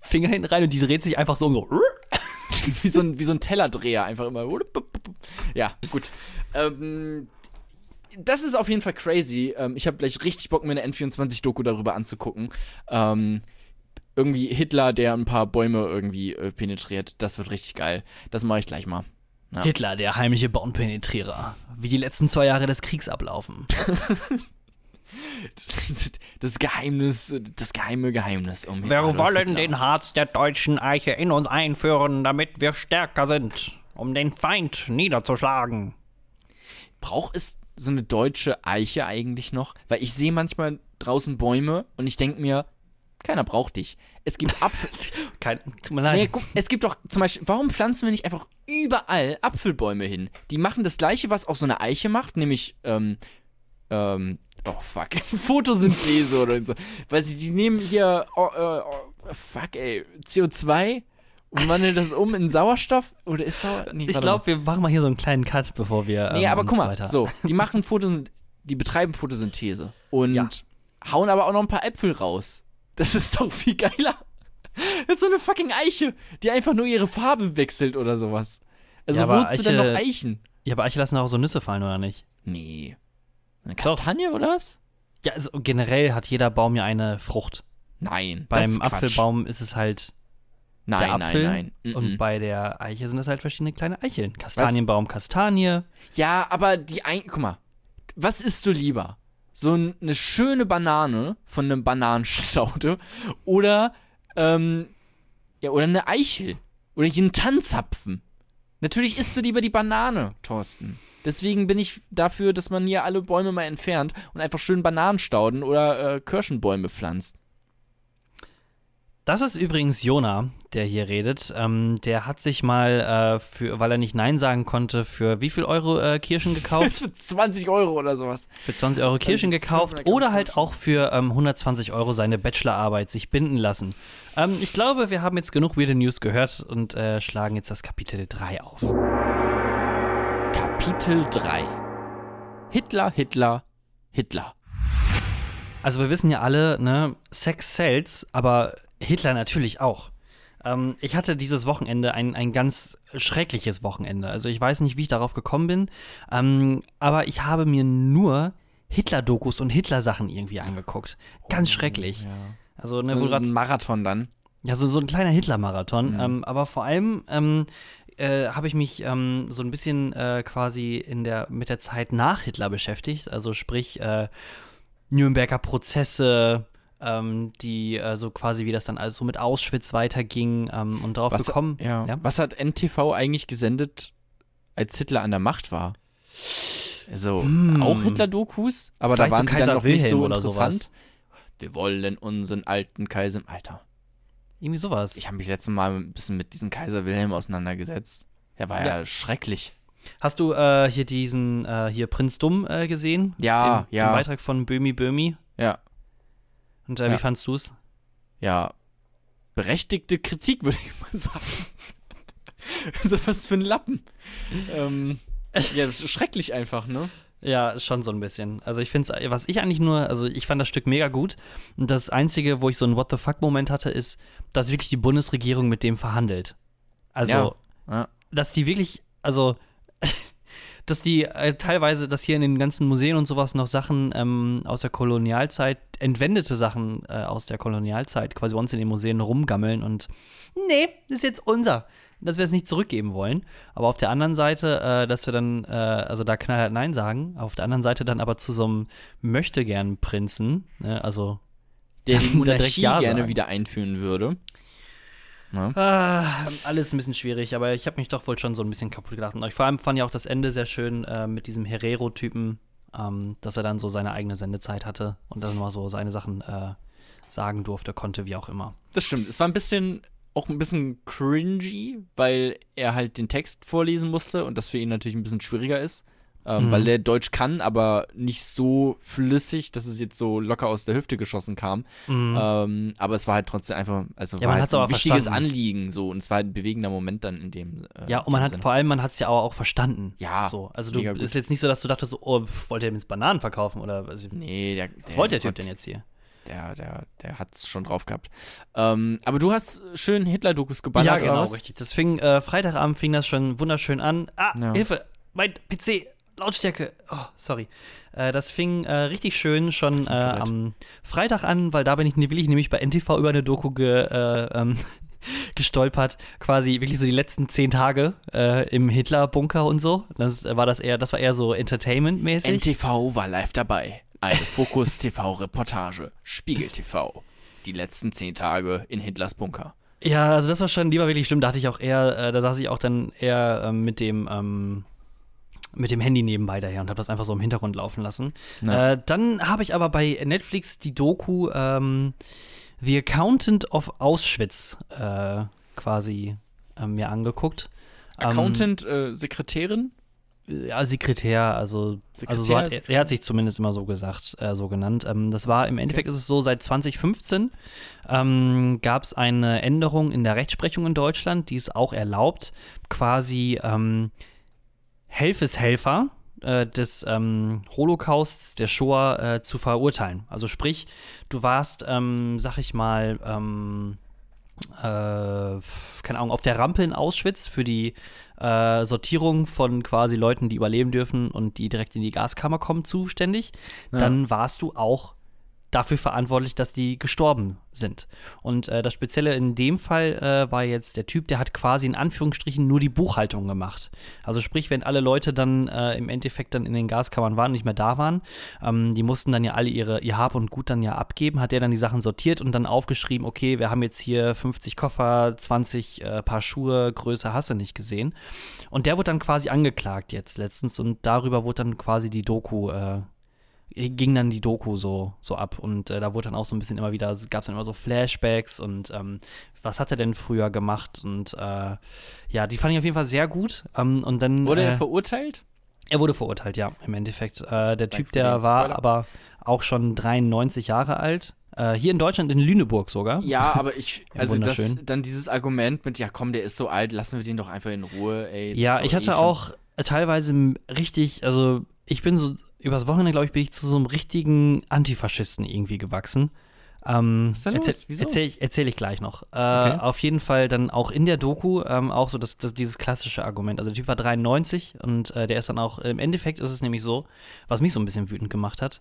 Finger hinten rein und die dreht sich einfach so um so. wie, so ein, wie so ein Tellerdreher, einfach immer. Ja, gut. Ähm, das ist auf jeden Fall crazy. Ähm, ich habe gleich richtig Bock, mir eine N24-Doku darüber anzugucken. Ähm, irgendwie Hitler, der ein paar Bäume irgendwie äh, penetriert. Das wird richtig geil. Das mache ich gleich mal. Ja. Hitler, der heimliche Baumpenetrierer. Wie die letzten zwei Jahre des Kriegs ablaufen. das Geheimnis, das geheime Geheimnis um Wir Adolf wollen Hitler. den Harz der deutschen Eiche in uns einführen, damit wir stärker sind, um den Feind niederzuschlagen. Braucht es so eine deutsche Eiche eigentlich noch? Weil ich sehe manchmal draußen Bäume und ich denke mir, keiner braucht dich. Es gibt Apfel. Kein, tut mir leid. Nee, guck, es gibt doch zum Beispiel, warum pflanzen wir nicht einfach überall Apfelbäume hin? Die machen das gleiche, was auch so eine Eiche macht, nämlich, ähm, ähm, oh fuck, Photosynthese oder so. Weil sie, die nehmen hier, oh, oh, oh, fuck ey, CO2 und wandeln das um in Sauerstoff? Oder ist Sauer. Nee, ich glaube, wir machen mal hier so einen kleinen Cut, bevor wir. Nee, ähm, aber guck mal, weiter. so, die machen Photosynthese, die betreiben Photosynthese und ja. hauen aber auch noch ein paar Äpfel raus. Das ist doch viel geiler. Das ist so eine fucking Eiche, die einfach nur ihre Farbe wechselt oder sowas. Also, ja, wohnst du denn noch Eichen? Ja, aber Eiche lassen auch so Nüsse fallen, oder nicht? Nee. Eine Kastanie doch. oder was? Ja, also generell hat jeder Baum ja eine Frucht. Nein. Beim das ist. Apfelbaum ist es halt nein, der Apfel. Nein, nein, Und bei der Eiche sind es halt verschiedene kleine Eicheln. Kastanienbaum, Kastanie. Ja, aber die ein. Guck mal. Was isst du lieber? So ein- eine schöne Banane von einem Bananenstaude oder ähm, ja oder eine Eichel oder hier einen Tanzapfen. Natürlich isst du lieber die Banane, Thorsten. Deswegen bin ich dafür, dass man hier alle Bäume mal entfernt und einfach schön Bananenstauden oder äh, Kirschenbäume pflanzt. Das ist übrigens Jona, der hier redet. Ähm, der hat sich mal, äh, für, weil er nicht Nein sagen konnte, für wie viel Euro äh, Kirschen gekauft? Für 20 Euro oder sowas. für 20 Euro Kirschen gekauft 500 Gramm oder halt auch für ähm, 120 Euro seine Bachelorarbeit sich binden lassen. Ähm, ich glaube, wir haben jetzt genug Weird News gehört und äh, schlagen jetzt das Kapitel 3 auf. Kapitel 3 Hitler, Hitler, Hitler. Also wir wissen ja alle, ne, Sex sells, aber Hitler natürlich auch. Ähm, ich hatte dieses Wochenende ein, ein ganz schreckliches Wochenende. Also ich weiß nicht, wie ich darauf gekommen bin, ähm, aber ich habe mir nur Hitler-Dokus und Hitler-Sachen irgendwie angeguckt. Ganz schrecklich. Ja. Also, ne, So, so ein Marathon dann. ja, so, so ein kleiner Hitler-Marathon. Mhm. Ähm, aber vor allem ähm, äh, habe ich mich ähm, so ein bisschen äh, quasi in der, mit der Zeit nach Hitler beschäftigt. Also sprich äh, Nürnberger Prozesse, ähm, die äh, so quasi, wie das dann alles so mit Auschwitz weiterging ähm, und darauf Was, gekommen. ja. Ja? Was hat NTV eigentlich gesendet, als Hitler an der Macht war? Also, Hm. auch Hitler-Dokus, aber Vielleicht da so waren sie Kaiser dann noch nicht Wilhelm so oder interessant. sowas. Wir wollen unseren alten Kaiser. Alter, Irgendwie sowas. ich habe mich letztes Mal ein bisschen mit diesem Kaiser Wilhelm auseinandergesetzt. Der war ja, Ja. schrecklich. Hast du äh, hier diesen, äh, hier Prinz Dumm äh, gesehen? Ja, Im, ja. Im Beitrag von Böhmi Böhmi. Ja, Und äh, Ja. wie fandst du's? ja. Berechtigte Kritik, würde ich mal sagen. so was für ein Lappen. ähm, ja, schrecklich einfach, ne? Ja, schon so ein bisschen. Also ich finde es, was ich eigentlich nur, also ich fand das Stück mega gut. Und das Einzige, wo ich so einen What the fuck-Moment hatte, ist, dass wirklich die Bundesregierung mit dem verhandelt. Also, Ja. Ja. dass die wirklich, also, dass die äh, teilweise, dass hier in den ganzen Museen und sowas noch Sachen ähm, aus der Kolonialzeit, entwendete Sachen äh, aus der Kolonialzeit quasi bei uns in den Museen rumgammeln und nee, das ist jetzt unser. Dass wir es nicht zurückgeben wollen. Aber auf der anderen Seite, äh, dass wir dann, äh, also da knallhart Nein sagen, auf der anderen Seite dann aber zu so einem Möchtegern-Prinzen, ne, also Der die Monarchie Ja gerne wieder einführen würde. Ne? Ah, alles ein bisschen schwierig, aber ich habe mich doch wohl schon so ein bisschen kaputt gedacht. Und ich vor allem fand ja auch das Ende sehr schön äh, mit diesem Herero-Typen, ähm, dass er dann so seine eigene Sendezeit hatte und dann mal so seine Sachen äh, sagen durfte, konnte, wie auch immer. Das stimmt. Es war ein bisschen, auch ein bisschen cringy, weil er halt den Text vorlesen musste und das für ihn natürlich ein bisschen schwieriger ist. Ähm, Mhm. Weil der Deutsch kann, aber nicht so flüssig, dass es jetzt so locker aus der Hüfte geschossen kam. Ähm, aber es war halt trotzdem einfach, also Ja, war halt ein wichtiges verstanden. Anliegen so und es war halt ein bewegender Moment dann in dem. Äh, Ja, und man hat Sinne. vor allem, man hat es ja auch, auch verstanden. Ja, So, also du ist jetzt nicht so, dass du dachtest, oh, pf, wollte er mir jetzt Bananen verkaufen oder also, Nee, der, was wollte der Typ denn jetzt hier? Der, der, der hat's schon drauf gehabt. Ähm, aber du hast schön Hitler-Dokus geballert, ja, genau, richtig. Das fing, äh, Freitagabend fing das schon wunderschön an. Ah, Ja. Hilfe, mein PC, Lautstärke. Oh, sorry. Äh, das fing äh, richtig schön schon äh, am Freitag an, weil da bin ich, will ich nämlich bei NTV über eine Doku ge, äh, ähm, gestolpert. Quasi wirklich so die letzten zehn Tage äh, im Hitler-Bunker und so. Das war das eher, das war eher so Entertainment-mäßig. NTV war live dabei. Eine Fokus-TV-Reportage. Spiegel TV. Die letzten zehn Tage in Hitlers Bunker. Ja, also das war schon, die war wirklich schlimm. Da hatte ich auch eher, äh, da saß ich auch dann eher ähm, mit dem, ähm, mit dem Handy nebenbei daher und habe das einfach so im Hintergrund laufen lassen. Ja. Äh, dann habe ich aber bei Netflix die Doku ähm, The Accountant of Auschwitz äh, quasi äh, mir angeguckt. Accountant, äh, Sekretärin? Ähm, ja, Sekretär, also, Sekretär, also so hat er, er hat sich zumindest immer so gesagt, äh, so genannt. Ähm, das war im Endeffekt ist es so, seit 2015 ähm, gab es eine Änderung in der Rechtsprechung in Deutschland, die es auch erlaubt, quasi ähm, Helfeshelfer äh, des ähm, Holocausts, der Shoah, äh, zu verurteilen. Also sprich, du warst, ähm, sag ich mal, ähm, äh, keine Ahnung, auf der Rampe in Auschwitz für die äh, Sortierung von quasi Leuten, die überleben dürfen und die direkt in die Gaskammer kommen, zuständig. Ja. Dann warst du auch dafür verantwortlich, dass die gestorben sind. Und äh, das Spezielle in dem Fall äh, war jetzt der Typ, der hat quasi in Anführungsstrichen nur die Buchhaltung gemacht. Also sprich, wenn alle Leute dann äh, im Endeffekt dann in den Gaskammern waren, nicht mehr da waren, ähm, die mussten dann ja alle ihre, ihr Hab und Gut dann ja abgeben, hat der dann die Sachen sortiert und dann aufgeschrieben, okay, wir haben jetzt hier 50 Koffer, 20 äh, Paar Schuhe, Größe hast du nicht gesehen. Und der wurde dann quasi angeklagt jetzt letztens und darüber wurde dann quasi die Doku äh, ging dann die Doku so, so ab und äh, da wurde dann auch so ein bisschen immer wieder, gab es dann immer so Flashbacks und ähm, was hat er denn früher gemacht und äh, ja, die fand ich auf jeden Fall sehr gut ähm, und dann Wurde er äh, verurteilt? Er wurde verurteilt, ja, im Endeffekt. Äh, der Typ, der war aber auch schon 93 Jahre alt. Äh, hier in Deutschland, in Lüneburg sogar. Ja, aber ich, also das, dann dieses Argument mit, ja komm, der ist so alt, lassen wir den doch einfach in Ruhe, ey. Ja, ich hatte eh auch teilweise richtig, also ich bin so, übers Wochenende, glaube ich, bin ich zu so einem richtigen Antifaschisten irgendwie gewachsen. Ähm, Was ist da los? Erzähl, Wieso? Erzähl ich, erzähl ich gleich noch. Äh, okay. Auf jeden Fall dann auch in der Doku ähm, auch so das, das, dieses klassische Argument. Also der Typ war 93 und äh, der ist dann auch, im Endeffekt ist es nämlich so, was mich so ein bisschen wütend gemacht hat.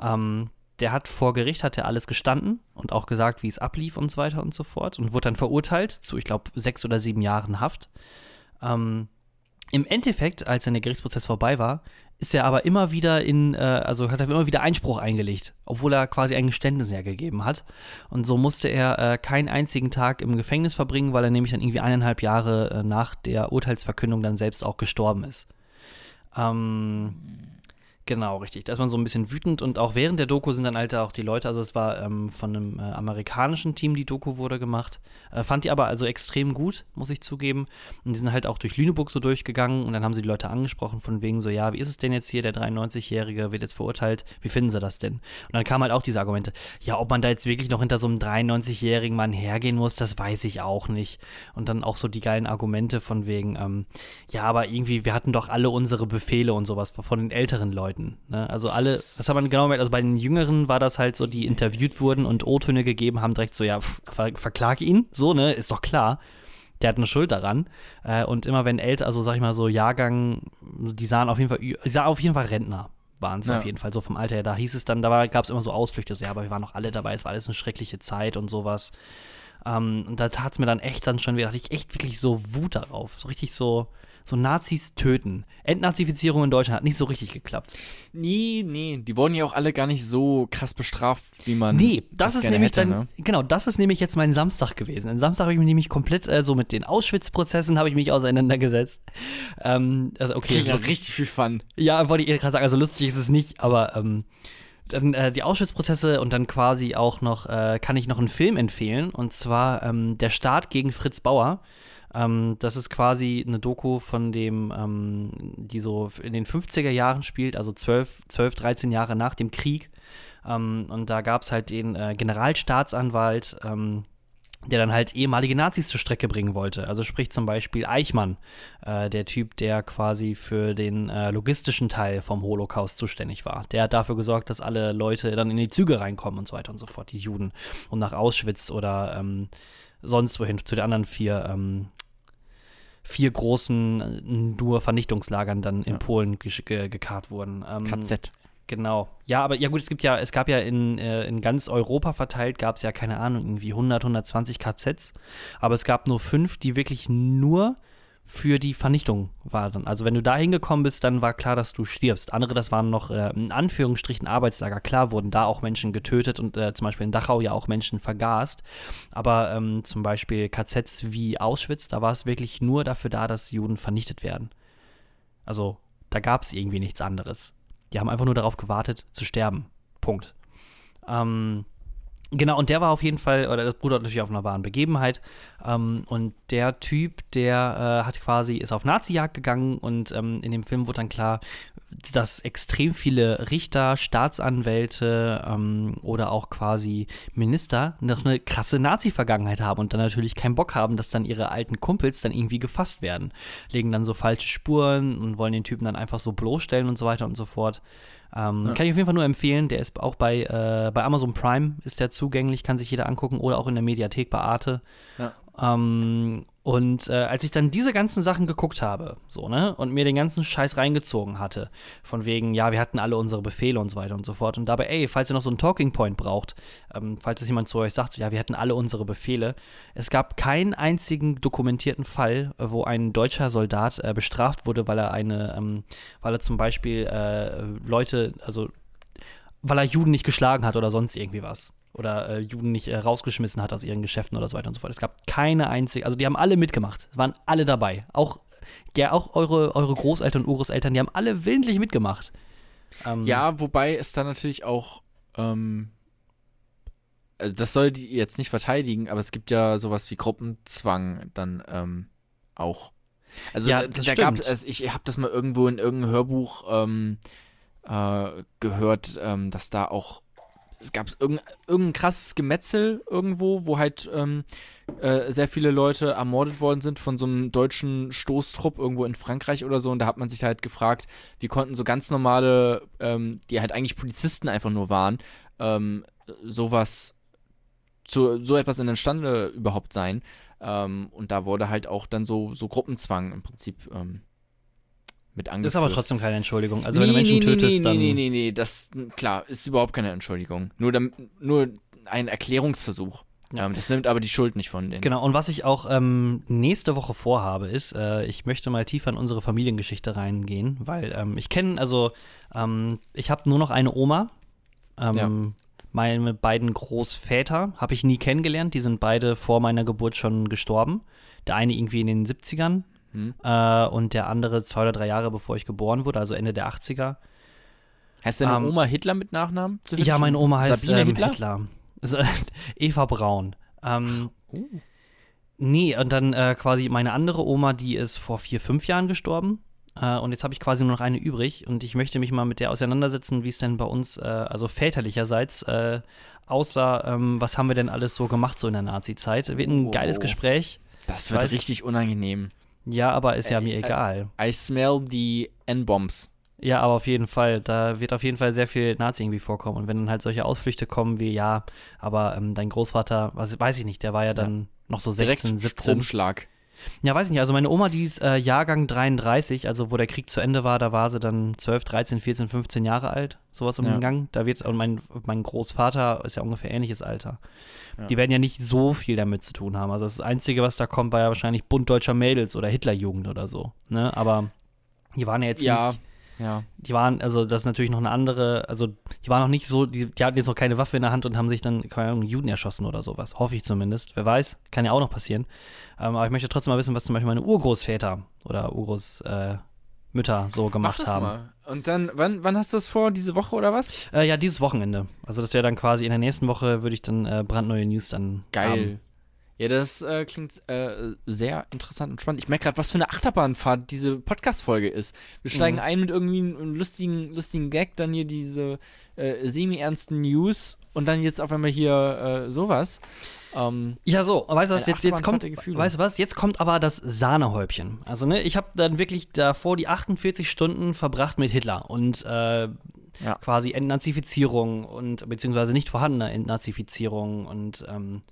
Ähm, der hat vor Gericht, hat er alles gestanden und auch gesagt, wie es ablief und so weiter und so fort und wurde dann verurteilt zu, ich glaube, sechs oder sieben Jahren Haft. Ähm, Im Endeffekt, als dann der Gerichtsprozess vorbei war, ist er aber immer wieder in, äh, also hat er immer wieder Einspruch eingelegt, obwohl er quasi ein Geständnis ja gegeben hat. Und so musste er äh, keinen einzigen Tag im Gefängnis verbringen, weil er nämlich dann irgendwie eineinhalb Jahre äh, nach der Urteilsverkündung dann selbst auch gestorben ist. Ähm, Genau, richtig. Da ist man so ein bisschen wütend und auch während der Doku sind dann halt auch die Leute, also es war ähm, von einem äh, amerikanischen Team, die Doku wurde gemacht. Äh, fand die aber also extrem gut, muss ich zugeben. Und die sind halt auch durch Lüneburg so durchgegangen und dann haben sie die Leute angesprochen von wegen so, ja, wie ist es denn jetzt hier, der 93-Jährige wird jetzt verurteilt, wie finden sie das denn? Und dann kamen halt auch diese Argumente, ja, ob man da jetzt wirklich noch hinter so einem 93-jährigen Mann hergehen muss, das weiß ich auch nicht. Und dann auch so die geilen Argumente von wegen, ähm, ja, aber irgendwie, wir hatten doch alle unsere Befehle und sowas von den älteren Leuten. Leuten. Ne? Also alle, das hat man genau gemerkt, also bei den Jüngeren war das halt so, die interviewt wurden und O-Töne gegeben haben, direkt so, ja, ver verklage ihn, so, ne, ist doch klar. Der hat eine Schuld daran. Äh, und immer wenn älter, also sag ich mal so, Jahrgang, die sahen auf jeden Fall, die sahen auf jeden Fall Rentner waren es ja. auf jeden Fall, so vom Alter her. Da hieß es dann, da gab es immer so Ausflüchte, so, ja, aber wir waren noch alle dabei, es war alles eine schreckliche Zeit und sowas. Ähm, und da tat es mir dann echt dann schon wieder, hatte ich echt wirklich so Wut darauf. So richtig so, so Nazis töten. Entnazifizierung in Deutschland hat nicht so richtig geklappt. Nee, nee, die wurden ja auch alle gar nicht so krass bestraft, wie man. Nee, das, das ist nämlich hätte, dann, ne? genau, das ist nämlich jetzt mein Samstag gewesen. Am Samstag habe ich mich nämlich komplett äh, so mit den Auschwitz-Prozessen habe ich mich auseinandergesetzt. Ähm, also okay. Das ist richtig viel Fun. Ja, wollte ich gerade sagen, also lustig ist es nicht, aber ähm, dann äh, die Auschwitz-Prozesse und dann quasi auch noch, äh, kann ich noch einen Film empfehlen und zwar ähm, Der Staat gegen Fritz Bauer. Ähm, das ist quasi eine Doku von dem, ähm, die so in den 50er Jahren spielt, also 12, 12 13 Jahre nach dem Krieg. Ähm, und da gab es halt den äh, Generalstaatsanwalt, ähm, der dann halt ehemalige Nazis zur Strecke bringen wollte. Also sprich zum Beispiel Eichmann, äh, der Typ, der quasi für den äh, logistischen Teil vom Holocaust zuständig war. Der hat dafür gesorgt, dass alle Leute dann in die Züge reinkommen und so weiter und so fort, die Juden. Und nach Auschwitz oder ähm, sonst wohin, zu den anderen vier ähm, vier großen äh, nur Vernichtungslagern dann in Polen ge gekarrt wurden. Ähm, KZ. Genau. Ja, aber ja gut, es gibt ja, es gab ja in, äh, in ganz Europa verteilt, gab es ja, keine Ahnung, irgendwie 100, 120 KZs. Aber es gab nur fünf, die wirklich nur für die Vernichtung waren. Also wenn du da hingekommen bist, dann war klar, dass du stirbst. Andere, das waren noch äh, in Anführungsstrichen Arbeitslager. Klar wurden da auch Menschen getötet und äh, zum Beispiel in Dachau ja auch Menschen vergast. Aber ähm, zum Beispiel KZs wie Auschwitz, da war es wirklich nur dafür da, dass Juden vernichtet werden. Also da gab es irgendwie nichts anderes. Die haben einfach nur darauf gewartet, zu sterben. Punkt. Ähm, Genau, und der war auf jeden Fall, oder das Bruder natürlich auf einer wahren Begebenheit. Ähm, und der Typ, der äh, hat quasi, ist auf Nazi-Jagd gegangen und ähm, in dem Film wurde dann klar, dass extrem viele Richter, Staatsanwälte ähm, oder auch quasi Minister noch eine krasse Nazi-Vergangenheit haben und dann natürlich keinen Bock haben, dass dann ihre alten Kumpels dann irgendwie gefasst werden. Legen dann so falsche Spuren und wollen den Typen dann einfach so bloßstellen und so weiter und so fort. Ähm, ja. Kann ich auf jeden Fall nur empfehlen. Der ist auch bei, äh, bei Amazon Prime ist der zugänglich, kann sich jeder angucken oder auch in der Mediathek bei Arte. Ja. Ähm, und äh, als ich dann diese ganzen Sachen geguckt habe, so, ne, und mir den ganzen Scheiß reingezogen hatte, von wegen, ja, wir hatten alle unsere Befehle und so weiter und so fort. Und dabei, ey, falls ihr noch so einen Talking Point braucht, ähm, falls es jemand zu euch sagt, ja, wir hatten alle unsere Befehle, es gab keinen einzigen dokumentierten Fall, äh, wo ein deutscher Soldat äh, bestraft wurde, weil er eine, ähm, weil er zum Beispiel äh, Leute, also weil er Juden nicht geschlagen hat oder sonst irgendwie was oder äh, Juden nicht äh, rausgeschmissen hat aus ihren Geschäften oder so weiter und so fort. Es gab keine einzige, also die haben alle mitgemacht, waren alle dabei. Auch, ja, auch eure, eure Großeltern und Urgroßeltern, die haben alle willentlich mitgemacht. Ähm, ja, wobei es dann natürlich auch, ähm, also das soll die jetzt nicht verteidigen, aber es gibt ja sowas wie Gruppenzwang dann ähm, auch. Also ja, da, da gab es, also ich habe das mal irgendwo in irgendeinem Hörbuch ähm, äh, gehört, ähm, dass da auch es gab irgendein, irgendein krasses Gemetzel irgendwo, wo halt ähm, äh, sehr viele Leute ermordet worden sind von so einem deutschen Stoßtrupp irgendwo in Frankreich oder so. Und da hat man sich halt gefragt, wie konnten so ganz normale, ähm, die halt eigentlich Polizisten einfach nur waren, ähm, sowas, zu, so etwas in entstande überhaupt sein. Ähm, und da wurde halt auch dann so, so Gruppenzwang im Prinzip ähm, mit angeführt. Das ist aber trotzdem keine Entschuldigung. Also nee, wenn du Menschen nee, tötest, nee, dann. Nee, nee, nee, das, klar, ist überhaupt keine Entschuldigung. Nur, nur ein Erklärungsversuch. Ja. Ähm, das nimmt aber die Schuld nicht von denen. Genau, und was ich auch ähm, nächste Woche vorhabe, ist, äh, ich möchte mal tiefer in unsere Familiengeschichte reingehen, weil ähm, ich kenne, also ähm, ich habe nur noch eine Oma. Ähm, ja. Meine beiden Großväter habe ich nie kennengelernt, die sind beide vor meiner Geburt schon gestorben. Der eine irgendwie in den 70ern, hm. Äh, und der andere zwei oder drei Jahre bevor ich geboren wurde, also Ende der 80er. Heißt deine ähm, Oma Hitler mit Nachnamen? Ja, meine Oma heißt Sabine ähm, Hitler. Hitler. Eva Braun. Ähm, oh. Nee, und dann äh, quasi meine andere Oma, die ist vor vier, fünf Jahren gestorben. Äh, und jetzt habe ich quasi nur noch eine übrig. Und ich möchte mich mal mit der auseinandersetzen, wie es denn bei uns, äh, also väterlicherseits, äh, aussah. Ähm, was haben wir denn alles so gemacht so in der Nazi-Zeit? Wird ein oh. geiles Gespräch. Das wird weiß, richtig unangenehm. Ja, aber ist ja äh, mir egal. I, I smell the N-Bombs. Ja, aber auf jeden Fall, da wird auf jeden Fall sehr viel Nazi irgendwie vorkommen. Und wenn dann halt solche Ausflüchte kommen wie, ja, aber ähm, dein Großvater, was weiß ich nicht, der war ja dann ja. noch so 16, Direkt 17. Stromschlag. Ja, weiß ich nicht. Also meine Oma, die ist äh, Jahrgang 33, also wo der Krieg zu Ende war, da war sie dann 12, 13, 14, 15 Jahre alt, sowas um ja. den Gang. Da wird, und mein, mein Großvater ist ja ungefähr ähnliches Alter. Ja. Die werden ja nicht so viel damit zu tun haben. Also das Einzige, was da kommt, war ja wahrscheinlich Bund deutscher Mädels oder Hitlerjugend oder so. Ne? Aber die waren ja jetzt ja. nicht ja. Die waren, also das ist natürlich noch eine andere, also die waren noch nicht so, die, die hatten jetzt noch keine Waffe in der Hand und haben sich dann, keine Ahnung, Juden erschossen oder sowas. Hoffe ich zumindest. Wer weiß, kann ja auch noch passieren. Ähm, aber ich möchte trotzdem mal wissen, was zum Beispiel meine Urgroßväter oder Urgroßmütter äh, so gemacht haben. Mal. Und dann, wann, wann hast du das vor? Diese Woche oder was? Äh, ja, dieses Wochenende. Also das wäre dann quasi in der nächsten Woche würde ich dann äh, brandneue News dann Geil. Haben. Ja, das äh, klingt äh, sehr interessant und spannend. Ich merke gerade, was für eine Achterbahnfahrt diese Podcast-Folge ist. Wir steigen mhm. ein mit irgendwie einem lustigen, lustigen Gag, dann hier diese äh, semi-ernsten News und dann jetzt auf einmal hier äh, sowas. Ähm, ja, so, weißt du was, jetzt, jetzt kommt, weißt du was, jetzt kommt aber das Sahnehäubchen. Also, ne, ich habe dann wirklich davor die 48 Stunden verbracht mit Hitler und äh, ja. quasi Entnazifizierung und beziehungsweise nicht vorhandene Entnazifizierung und ähm,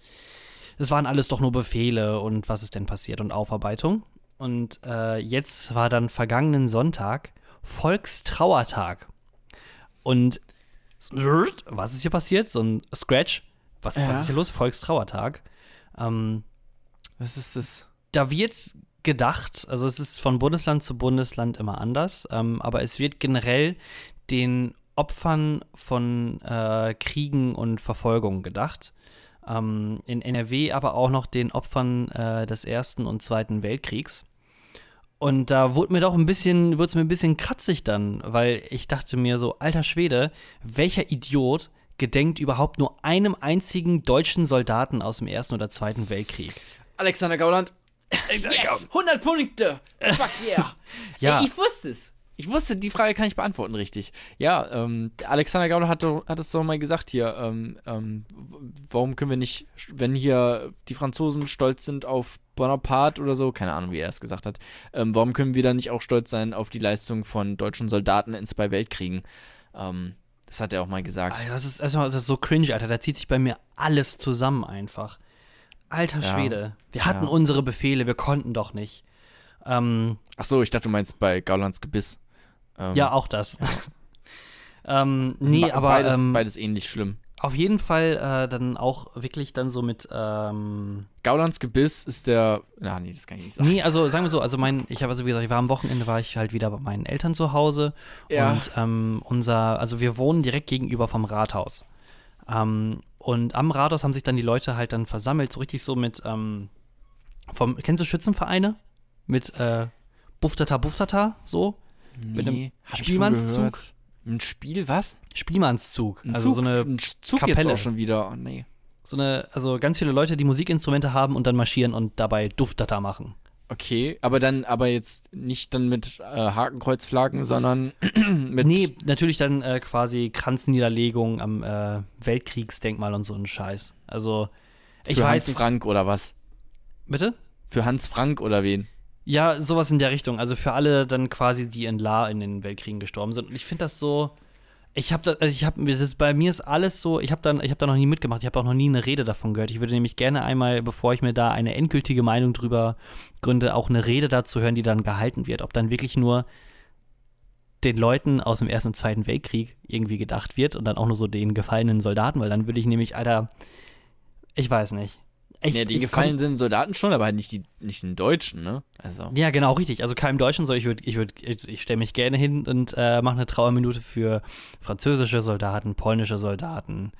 es waren alles doch nur Befehle und was ist denn passiert und Aufarbeitung. Und äh, jetzt war dann vergangenen Sonntag Volkstrauertag. Und was ist hier passiert? So ein Scratch. Was, ja. was ist hier los? Volkstrauertag. Ähm, was ist das? Da wird gedacht, also es ist von Bundesland zu Bundesland immer anders, ähm, aber es wird generell den Opfern von äh, Kriegen und Verfolgungen gedacht ähm, in NRW aber auch noch den Opfern äh, des Ersten und Zweiten Weltkriegs. Und da wurde mir doch ein bisschen, wurde es mir ein bisschen kratzig dann, weil ich dachte mir so, alter Schwede, welcher Idiot gedenkt überhaupt nur einem einzigen deutschen Soldaten aus dem Ersten oder Zweiten Weltkrieg? Alexander Gauland. yes! 100 Punkte! Fuck yeah! ja. Ey, ich wusste es. Ich wusste, die Frage kann ich beantworten, richtig. Ja, ähm, Alexander Gauder hat, hat es doch mal gesagt hier. Ähm, ähm, warum können wir nicht, wenn hier die Franzosen stolz sind auf Bonaparte oder so, keine Ahnung, wie er es gesagt hat, ähm, warum können wir dann nicht auch stolz sein auf die Leistung von deutschen Soldaten in zwei Weltkriegen? Ähm, das hat er auch mal gesagt. Alter, das ist, das ist so cringe, Alter. Da zieht sich bei mir alles zusammen einfach. Alter Ja. Schwede. Wir hatten Ja. unsere Befehle, wir konnten doch nicht. Ähm, Ach so, ich dachte, du meinst bei Gaulands Gebiss. Ähm, ja, auch das. ähm, nee, be- aber beides, ähm, beides ähnlich schlimm. auf jeden Fall äh, dann auch wirklich dann so mit. Ähm, Gaulands Gebiss ist der. Na, nee, das kann ich nicht sagen. nee, also sagen wir so, also mein, ich habe also wie gesagt, ich war am Wochenende, war ich halt wieder bei meinen Eltern zu Hause. Ja. Und ähm, unser, also wir wohnen direkt gegenüber vom Rathaus. Ähm, und am Rathaus haben sich dann die Leute halt dann versammelt, so richtig so mit, ähm, vom, kennst du Schützenvereine? Mit äh, Buftata Buftata, so? Mit einem Spielmannszug? Ein Spiel, was? Spielmannszug. Ein also Zug, so eine, ein Zug Kapelle. jetzt auch schon wieder. Oh, nee. so eine, also ganz viele Leute, die Musikinstrumente haben und dann marschieren und dabei Duftata machen. Okay, aber dann, aber jetzt nicht dann mit äh, Hakenkreuzflaggen, sondern mit. nee, natürlich dann äh, quasi Kranzniederlegung am äh, Weltkriegsdenkmal und so ein Scheiß. Also, ich für weiß Hans Frank oder was? Bitte? Für Hans Frank oder wen? Ja, sowas in der Richtung. Also für alle dann quasi, die in La in den Weltkriegen gestorben sind. Und ich finde das so. Ich habe also ich habe das bei mir ist alles so. Ich habe dann, ich habe da noch nie mitgemacht. Ich habe auch noch nie eine Rede davon gehört. Ich würde nämlich gerne einmal, bevor ich mir da eine endgültige Meinung drüber gründe, auch eine Rede dazu hören, die dann gehalten wird. Ob dann wirklich nur den Leuten aus dem Ersten und Zweiten Weltkrieg irgendwie gedacht wird und dann auch nur so den gefallenen Soldaten, weil dann würde ich nämlich, Alter, ich weiß nicht. Ich, ja, die gefallen sind Soldaten schon, aber halt nicht die, nicht den Deutschen, ne? Also. Ja, genau, richtig. Also keinem Deutschen so. Ich würde, ich würde, ich, ich stelle mich gerne hin und äh, mache eine Trauerminute für französische Soldaten, polnische Soldaten.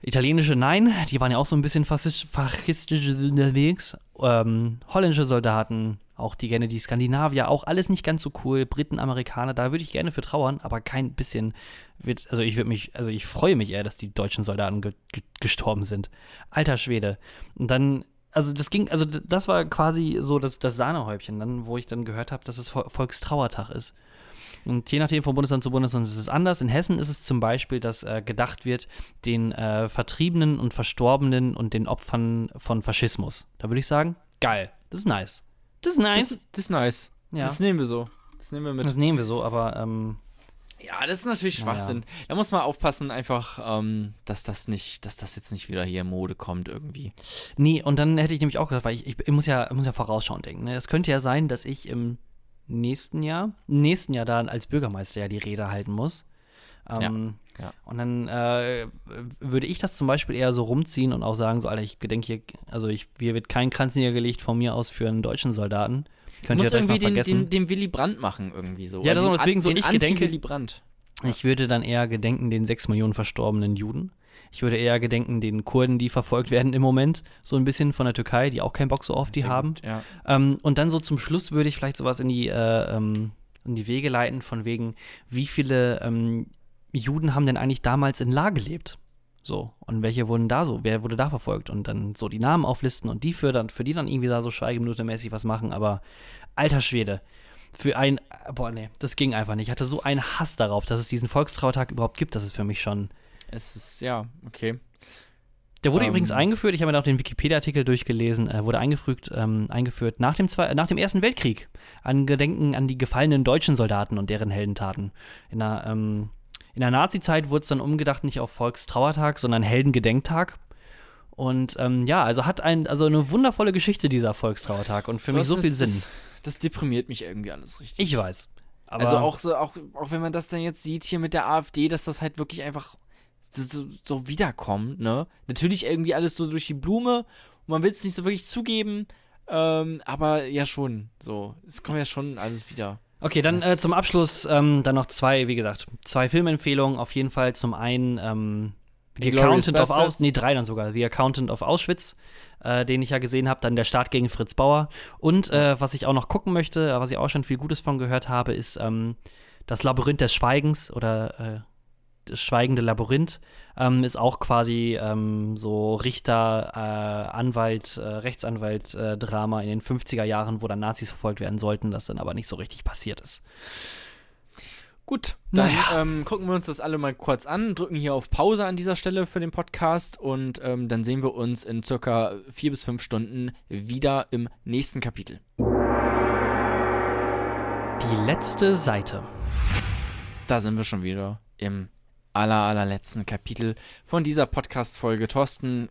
Italienische, nein, die waren ja auch so ein bisschen faschistisch, faschistisch unterwegs. Ähm, holländische Soldaten, auch die gerne die Skandinavier, auch alles nicht ganz so cool. Briten, Amerikaner, da würde ich gerne für trauern, aber kein bisschen wird, also ich würde mich, also ich freue mich eher, dass die deutschen Soldaten ge ge gestorben sind. Alter Schwede. Und dann, also das ging, also das war quasi so das, das Sahnehäubchen, dann, wo ich dann gehört habe, dass es Vol- Volkstrauertag ist. Und je nachdem von Bundesland zu Bundesland ist es anders. In Hessen ist es zum Beispiel, dass äh, gedacht wird den äh, Vertriebenen und Verstorbenen und den Opfern von Faschismus. Da würde ich sagen, geil, das ist nice. Das ist nice. Das, das ist nice. Ja. Das nehmen wir so. Das nehmen wir mit. Das nehmen wir so, aber ähm, Ja, das ist natürlich. Schwachsinn. Da muss man aufpassen, einfach, ähm, dass das nicht, dass das jetzt nicht wieder hier in Mode kommt irgendwie. Nee, und dann hätte ich nämlich auch gesagt, weil ich, ich, ich muss ja, ich muss ja vorausschauend denken. Ne? Es könnte ja sein, dass ich im nächsten Jahr, nächsten Jahr dann als Bürgermeister ja die Rede halten muss. Ähm, Ja. Und dann äh, würde ich das zum Beispiel eher so rumziehen und auch sagen, so, Alter, ich gedenke hier, also ich, hier wird kein Kranz niedergelegt von mir aus für einen deutschen Soldaten. Könnt ihr direkt mal irgendwie den, vergessen. den, den Willy Brandt machen irgendwie so. Ja, das ist deswegen den so, ich den gedenke- Anti-Willy Brandt. Ich würde dann eher gedenken den sechs Millionen verstorbenen Juden. Ich würde eher gedenken den Kurden, die verfolgt werden im Moment, so ein bisschen von der Türkei, die auch keinen Bock so auf die Sehr haben. gut, Ja. Ähm, und dann so zum Schluss würde ich vielleicht sowas in die, äh, ähm, in die Wege leiten, von wegen, wie viele ähm, Juden haben denn eigentlich damals in La gelebt? So, und welche wurden da so, wer wurde da verfolgt? Und dann so die Namen auflisten und die für, dann, für die dann irgendwie da so schweigeminutemäßig was machen, aber alter Schwede. Für ein, boah, nee, das ging einfach nicht. Ich hatte so einen Hass darauf, dass es diesen Volkstrauertag überhaupt gibt, das ist für mich schon. Es ist, ja, okay. Der wurde Ähm. übrigens eingeführt, ich habe mir auch den Wikipedia-Artikel durchgelesen, äh, wurde eingefügt, ähm, eingeführt nach dem, Zwei nach dem Ersten Weltkrieg. An Gedenken an die gefallenen deutschen Soldaten und deren Heldentaten. In der, ähm, in der Nazi-Zeit wurde es dann umgedacht, nicht auf Volkstrauertag, sondern Heldengedenktag. Und ähm, ja, also hat ein, also eine wundervolle Geschichte dieser Volkstrauertag und für mich Das so viel ist- Sinn. Das, das deprimiert mich irgendwie alles richtig. Ich weiß. Aber also auch so, auch, auch wenn man das dann jetzt sieht hier mit der AfD, dass das halt wirklich einfach so, so, so wiederkommt, ne? Natürlich irgendwie alles so durch die Blume und man will es nicht so wirklich zugeben, ähm, aber ja schon, so. Es kommt ja schon alles wieder. Okay, dann äh, zum Abschluss ähm, dann noch zwei, wie gesagt, zwei Filmempfehlungen. Auf jeden Fall zum einen ähm, The Accountant of. Auschwitz, nee, drei dann sogar, The Accountant of Auschwitz, äh, den ich ja gesehen habe, dann der Start gegen Fritz Bauer. Und äh, was ich auch noch gucken möchte, äh, was ich auch schon viel Gutes von gehört habe, ist ähm, das Labyrinth des Schweigens oder äh, das schweigende Labyrinth. Ähm, ist auch quasi ähm, so Richter, äh, Anwalt, äh, Rechtsanwalt-Drama in den 50er Jahren, wo dann Nazis verfolgt werden sollten, das dann aber nicht so richtig passiert ist. Gut, dann Naja. ähm, gucken wir uns das alle mal kurz an, drücken hier auf Pause an dieser Stelle für den Podcast und ähm, dann sehen wir uns in circa vier bis fünf Stunden wieder im nächsten Kapitel. Die letzte Seite. Da sind wir schon wieder im aller, allerletzten Kapitel von dieser Podcast-Folge. Thorsten,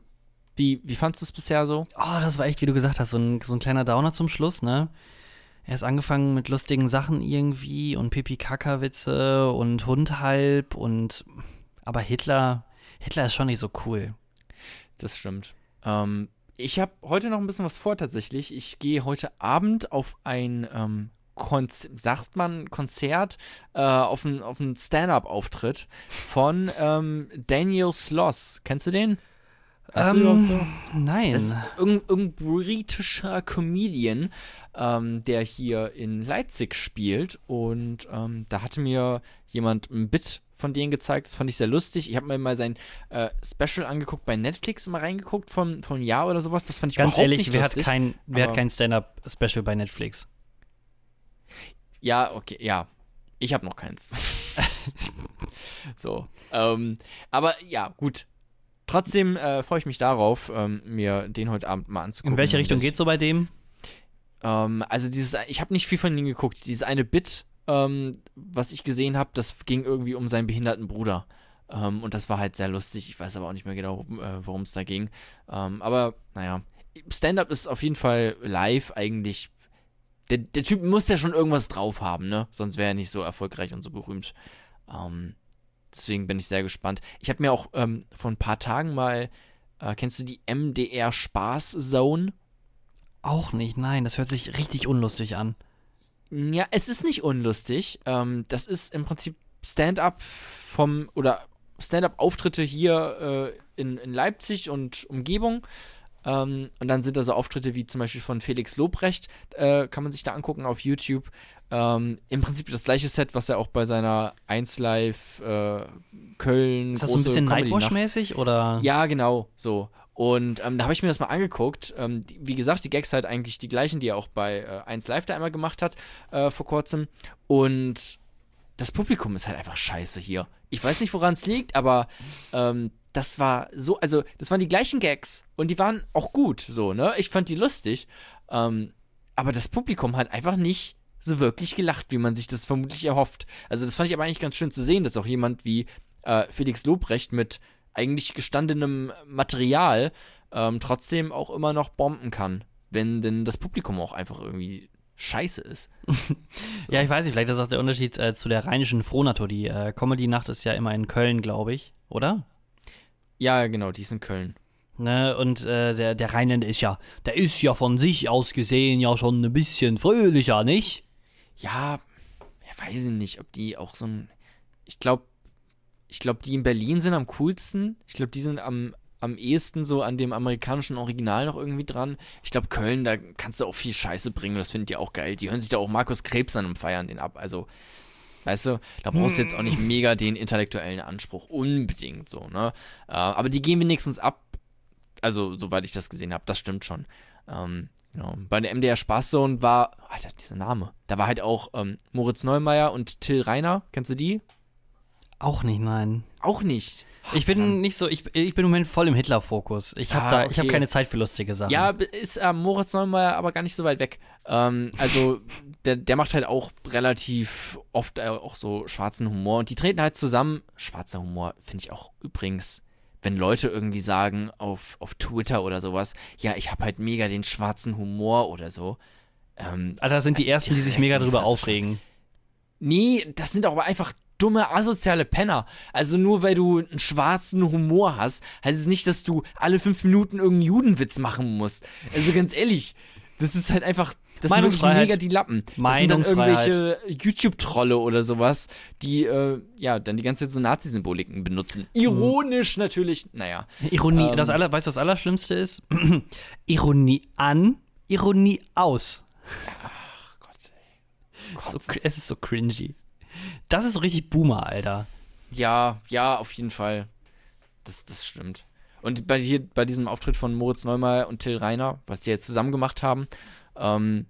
wie, wie fandest du es bisher so? Oh, das war echt, wie du gesagt hast, so ein, so ein kleiner Downer zum Schluss, ne? Er ist angefangen mit lustigen Sachen irgendwie und Pipi-Kaka-Witze und Hund halb und. Aber Hitler, Hitler ist schon nicht so cool. Das stimmt. Ähm, ich habe heute noch ein bisschen was vor tatsächlich. Ich gehe heute Abend auf ein ähm, Konz sagt man Konzert, äh, auf einen auf Stand-up-Auftritt von ähm, Daniel Sloss. Kennst du den? Weißt ähm, du so? Nein. Das ist irgendein britischer Comedian, ähm, der hier in Leipzig spielt. Und ähm, da hatte mir jemand ein Bit von denen gezeigt. Das fand ich sehr lustig. Ich habe mir mal sein äh, Special angeguckt bei Netflix mal reingeguckt vom, vom Jahr oder sowas. Das fand ich Ganz ehrlich, nicht wer lustig. Hat kein, wer hat kein Stand-up-Special bei Netflix? Ja, okay, ja. Ich habe noch keins. so. Ähm, aber ja, gut. Trotzdem äh, freue ich mich darauf, ähm, mir den heute Abend mal anzugucken. In welche Richtung geht's so bei dem? Ähm, also dieses, ich habe nicht viel von ihm geguckt. Dieses eine Bit, ähm, was ich gesehen habe, das ging irgendwie um seinen behinderten Bruder. Ähm, und das war halt sehr lustig. Ich weiß aber auch nicht mehr genau, äh, worum es da ging. Ähm, aber naja, Stand-up ist auf jeden Fall live eigentlich. Der, der Typ muss ja schon irgendwas drauf haben, ne? Sonst wäre er nicht so erfolgreich und so berühmt. Ähm, deswegen bin ich sehr gespannt. Ich habe mir auch ähm, vor ein paar Tagen mal, äh, kennst du die MDR Spaß Zone? Auch nicht, nein, das hört sich richtig unlustig an. Ja, es ist nicht unlustig. Ähm, das ist im Prinzip Stand-up vom oder Stand-up-Auftritte hier äh, in, in Leipzig und Umgebung. Ähm, und dann sind da so Auftritte wie zum Beispiel von Felix Lobrecht, äh, kann man sich da angucken auf YouTube. Ähm, Im Prinzip das gleiche Set, was er auch bei seiner 1 Live äh, Köln. Ist das so ein bisschen Nightwash-mäßig oder? Ja, genau, so. Und ähm, da habe ich mir das mal angeguckt. Ähm, die, wie gesagt, die Gags halt eigentlich die gleichen, die er auch bei äh, 1 Live da einmal gemacht hat äh, vor kurzem. Und das Publikum ist halt einfach scheiße hier. Ich weiß nicht, woran es liegt, aber ähm, das war so, also das waren die gleichen Gags und die waren auch gut, so, ne? Ich fand die lustig. Ähm, aber das Publikum hat einfach nicht so wirklich gelacht, wie man sich das vermutlich erhofft. Also das fand ich aber eigentlich ganz schön zu sehen, dass auch jemand wie äh, Felix Lobrecht mit eigentlich gestandenem Material ähm, trotzdem auch immer noch bomben kann, wenn denn das Publikum auch einfach irgendwie scheiße ist. Ja, ich weiß nicht, vielleicht ist das auch der Unterschied äh, zu der rheinischen Frohnatur. Die äh, Comedy-Nacht ist ja immer in Köln, glaube ich, oder? Ja, genau, die ist in Köln. Ne, und äh, der, der Rheinländer ist ja, der ist ja von sich aus gesehen ja schon ein bisschen fröhlicher, nicht? Ja, ja weiß ich nicht, ob die auch so ein. Ich glaube, ich glaube, die in Berlin sind am coolsten. Ich glaube, die sind am, am ehesten so an dem amerikanischen Original noch irgendwie dran. Ich glaube, Köln, da kannst du auch viel Scheiße bringen. Das findet ihr auch geil. Die hören sich da auch Markus Krebs an und feiern den ab. Also, weißt du, da brauchst du jetzt auch nicht mega den intellektuellen Anspruch. Unbedingt so, ne? Äh, aber die gehen wenigstens ab. Also, soweit ich das gesehen habe, das stimmt schon. Ähm, Genau. Bei der MDR Spaßzone war, Alter, dieser Name. Da war halt auch ähm, Moritz Neumeier und Till Reiner. Kennst du die? Auch nicht, nein. Auch nicht. Ich bin nicht so, ich, ich bin im Moment voll im Hitler-Fokus. Ich habe ah, da, okay. habe keine Zeit für lustige Sachen. Ja, ist äh, Moritz Neumeier aber gar nicht so weit weg. Ähm, also der, der macht halt auch relativ oft äh, auch so schwarzen Humor und die treten halt zusammen. Schwarzer Humor finde ich auch übrigens, wenn Leute irgendwie sagen auf, auf Twitter oder sowas, ja, ich habe halt mega den schwarzen Humor oder so. Ähm, Alter, sind die ersten, die sich mega darüber aufregen. Nee, das sind auch aber einfach dumme, asoziale Penner. Also nur weil du einen schwarzen Humor hast, heißt es nicht, dass du alle fünf Minuten irgendeinen Judenwitz machen musst. Also ganz ehrlich, das ist halt einfach. Das sind wirklich mega die Lappen. Das sind dann irgendwelche YouTube-Trolle oder sowas, die äh, ja dann die ganze Zeit so Nazi-Symboliken benutzen. Ironisch mhm. natürlich, naja. Ironie, ähm, das aller, weißt du, das Allerschlimmste ist? Ironie an, Ironie aus. Ach Gott, ey. So, es ist so cringy. Das ist so richtig Boomer, Alter. Ja, ja, auf jeden Fall. Das, das stimmt. Und bei, hier, bei diesem Auftritt von Moritz Neumeier und Till Reiner, was die jetzt zusammen gemacht haben, ähm,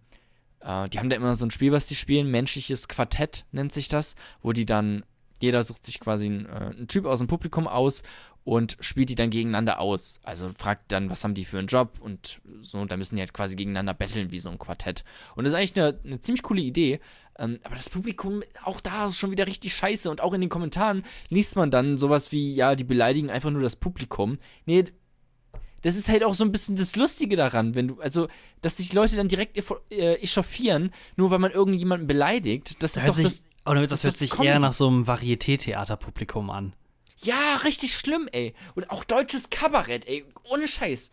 äh, die haben da immer so ein Spiel, was die spielen, menschliches Quartett nennt sich das, wo die dann, jeder sucht sich quasi einen, äh, einen Typ aus dem Publikum aus und spielt die dann gegeneinander aus. Also fragt dann, was haben die für einen Job und so, und da müssen die halt quasi gegeneinander betteln wie so ein Quartett. Und das ist eigentlich eine, eine ziemlich coole Idee, Ähm, aber das Publikum, auch da ist schon wieder richtig scheiße. Und auch in den Kommentaren liest man dann sowas wie, ja, die beleidigen einfach nur das Publikum. Nee, das ist halt auch so ein bisschen das Lustige daran, wenn du, also, dass sich Leute dann direkt äh, echauffieren, nur weil man irgendjemanden beleidigt. Das, Das ist doch sich, das. oder das das ist hört sich Comedy. eher nach so einem Varieté-Theater-Publikum an. Ja, richtig schlimm, ey. Und auch deutsches Kabarett, ey. Ohne Scheiß.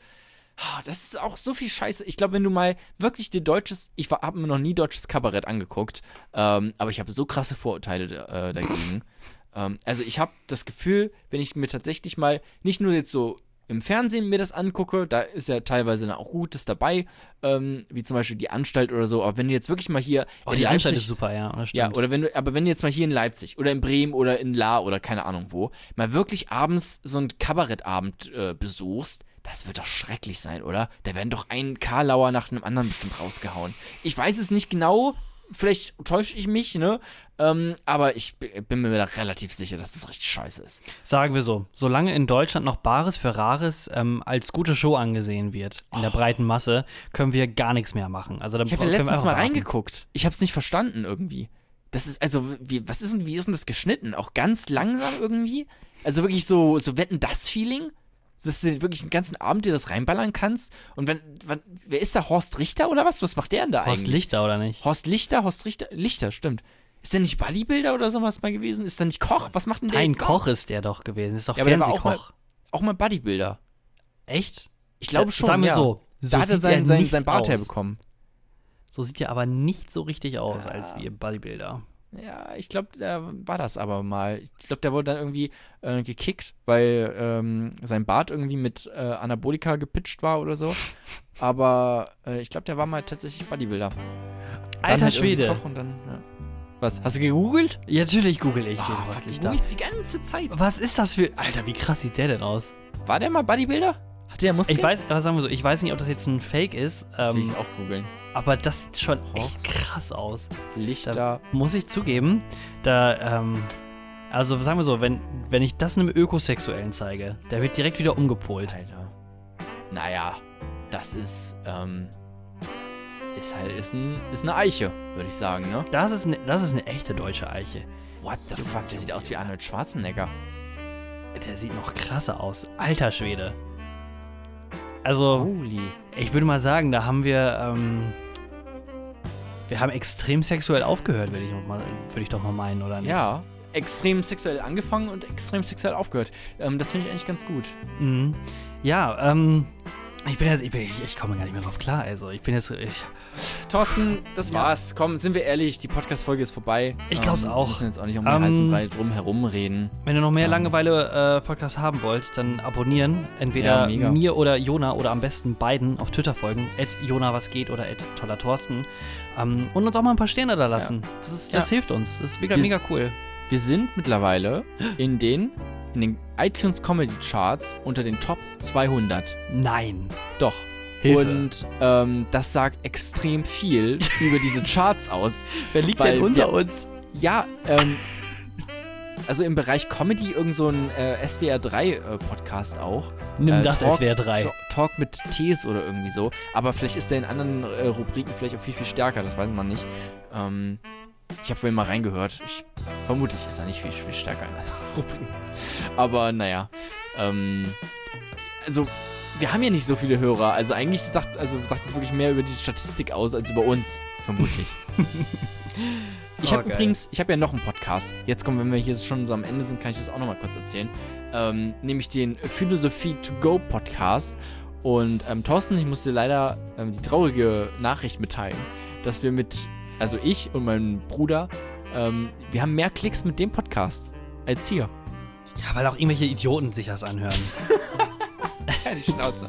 Ah, Das ist auch so viel Scheiße. Ich glaube, wenn du mal wirklich dir deutsches, ich habe mir noch nie deutsches Kabarett angeguckt, ähm, aber ich habe so krasse Vorurteile äh, dagegen. ähm, also ich habe das Gefühl, wenn ich mir tatsächlich mal nicht nur jetzt so im Fernsehen mir das angucke, da ist ja teilweise auch Gutes dabei, ähm, wie zum Beispiel die Anstalt oder so. Aber wenn du jetzt wirklich mal hier Oh, in die Anstalt Leipzig- ist super, ja. Das ja, oder wenn du, aber wenn du jetzt mal hier in Leipzig oder in Bremen oder in La oder keine Ahnung wo, mal wirklich abends so einen Kabarettabend äh, besuchst, das wird doch schrecklich sein, oder? Da werden doch ein Karlauer nach einem anderen bestimmt rausgehauen. Ich weiß es nicht genau, vielleicht täusche ich mich, ne? Ähm, aber ich bin mir da relativ sicher, dass das richtig scheiße ist. Sagen wir so, solange in Deutschland noch Bares für Rares ähm, als gute Show angesehen wird, in der breiten Masse, können wir gar nichts mehr machen. Also, Oh. Ich habe ja letztens mal reingeguckt. Ich habe es nicht verstanden irgendwie. Das ist also, wie, was ist denn, wie ist denn das geschnitten? Auch ganz langsam irgendwie? Also wirklich so, so wetten das Feeling? Dass du wirklich den ganzen Abend dir das reinballern kannst? Und wenn, wann, wer ist da? Horst Richter oder was? Was macht der denn da Horst eigentlich? Lichter, oder nicht? Horst Lichter, Horst Richter, Lichter, stimmt. Ist der nicht Bodybuilder oder sowas mal gewesen? Ist der nicht Koch? Was macht denn der Ein jetzt noch? Koch ist der doch gewesen. Ist doch Ja, war auch Fernsehkoch. Auch mal Bodybuilder. Echt? Ich glaube schon, Sagen wir ja. so. so da hat er sein, sein, Bart aus. herbekommen. So sieht er aber nicht so richtig aus Ja. als wie Bodybuilder. Ja, ich glaube, da war das aber mal. Ich glaube, der wurde dann irgendwie äh, gekickt, weil ähm, sein Bart irgendwie mit äh, Anabolika gepitcht war oder so. Aber äh, ich glaube, der war mal tatsächlich Bodybuilder. Alter halt Schwede. Dann, ja. Was? Hast du gegoogelt? Ja, natürlich google ich den Ah, du Lichter. googelst die ganze Zeit. Was ist das für. Alter, wie krass sieht der denn aus? War der mal Bodybuilder? Hatte der Muskeln? Ich weiß, aber sagen wir so, ich weiß nicht, ob das jetzt ein Fake ist, Das will ähm, ich auch googeln. Aber das sieht schon echt krass aus. Lichter. Da muss ich zugeben, da, ähm, also sagen wir so, wenn, wenn ich das einem Ökosexuellen zeige, der wird direkt wieder umgepolt. Alter. Naja, das ist, ähm, ist halt, ist, ein, ist eine Eiche, würde ich sagen, ne? Das ist, ne, das ist eine echte deutsche Eiche. What the fuck, der sieht aus wie Arnold Schwarzenegger. Der sieht noch krasser aus. Alter Schwede. Also, Holy. ich würde mal sagen, da haben wir, ähm, wir haben extrem sexuell aufgehört, würde ich, mal- würde ich doch mal meinen, oder nicht? Ja, extrem sexuell angefangen und extrem sexuell aufgehört. Ähm, das finde ich eigentlich ganz gut. Mhm. Ja, ähm, ich bin jetzt, ich, bin, ich, ich komme gar nicht mehr drauf klar, also ich bin jetzt, ich, Thorsten, das Ja. war's. Komm, sind wir ehrlich, die Podcast-Folge ist vorbei. Ich glaub's ähm, auch. Wir müssen jetzt auch nicht um den Ähm, heißen Brei drum herum reden. Wenn ihr noch mehr Ähm. Langeweile-Podcasts haben wollt, dann abonnieren. Entweder Ja, mir oder Jona oder am besten beiden auf Twitter folgen. At Jona was geht oder at toller Thorsten. Ähm, und uns auch mal ein paar Sterne da lassen. Das, ist, das Ja. hilft uns. Das ist mega, Wir- mega cool. Wir sind mittlerweile in den, in den iTunes Comedy Charts unter den Top 200. Nein. Doch. Hilfe. Und ähm, das sagt extrem viel über diese Charts aus. Wer liegt denn unter wir- uns? Ja, ähm, also im Bereich Comedy irgend so ein äh, SWR 3 äh, Podcast auch. Nimm äh, das Talk- SWR 3. So, Talk mit Tees oder irgendwie so. Aber vielleicht ist der in anderen äh, Rubriken vielleicht auch viel, viel stärker, das weiß man nicht. Ähm, ich habe vorhin mal reingehört. Ich, vermutlich ist er nicht viel, viel stärker in anderen Rubriken. Aber naja. Ähm, also, wir haben ja nicht so viele Hörer. Also eigentlich sagt, also sagt es wirklich mehr über die Statistik aus als über uns. Vermutlich. Ich Oh, habe geil. übrigens, ich habe ja noch einen Podcast. Jetzt kommen, wenn wir hier schon so am Ende sind, kann ich das auch noch mal kurz erzählen. Ähm, nämlich den Philosophie to Go Podcast. Und ähm, Thorsten, ich muss dir leider ähm, die traurige Nachricht mitteilen, dass wir mit, also ich und mein Bruder, ähm, wir haben mehr Klicks mit dem Podcast als hier. Ja, weil auch irgendwelche Idioten sich das anhören. Ja, die Schnauze.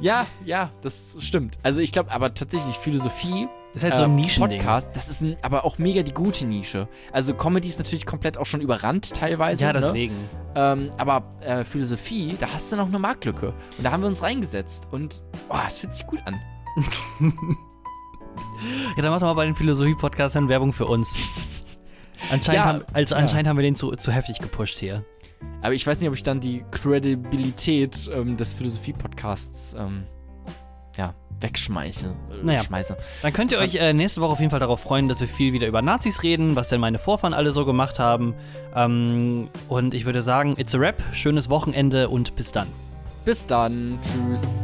ja, ja, das stimmt. Also ich glaube, aber tatsächlich Philosophie Ist halt so ein ähm, Nischending. Podcast, das ist ein, aber auch mega die gute Nische. Also Comedy ist natürlich komplett auch schon überrannt teilweise. Ja, Ne? deswegen. Ähm, aber äh, Philosophie, da hast du noch eine Marktlücke. Und da haben wir uns reingesetzt. Und boah, es fühlt sich gut an. Ja, dann mach doch mal bei den Philosophie-Podcastern Werbung für uns. Anscheinend, Ja, haben, also ja. anscheinend haben wir den zu, zu heftig gepusht hier. Aber ich weiß nicht, ob ich dann die Credibilität ähm, des Philosophie-Podcasts ähm, ja, wegschmeiße. Äh, Naja. Schmeiße. Dann könnt ihr euch äh, nächste Woche auf jeden Fall darauf freuen, dass wir viel wieder über Nazis reden, was denn meine Vorfahren alle so gemacht haben. Ähm, und ich würde sagen, it's a wrap. Schönes Wochenende und bis dann. Bis dann. Tschüss.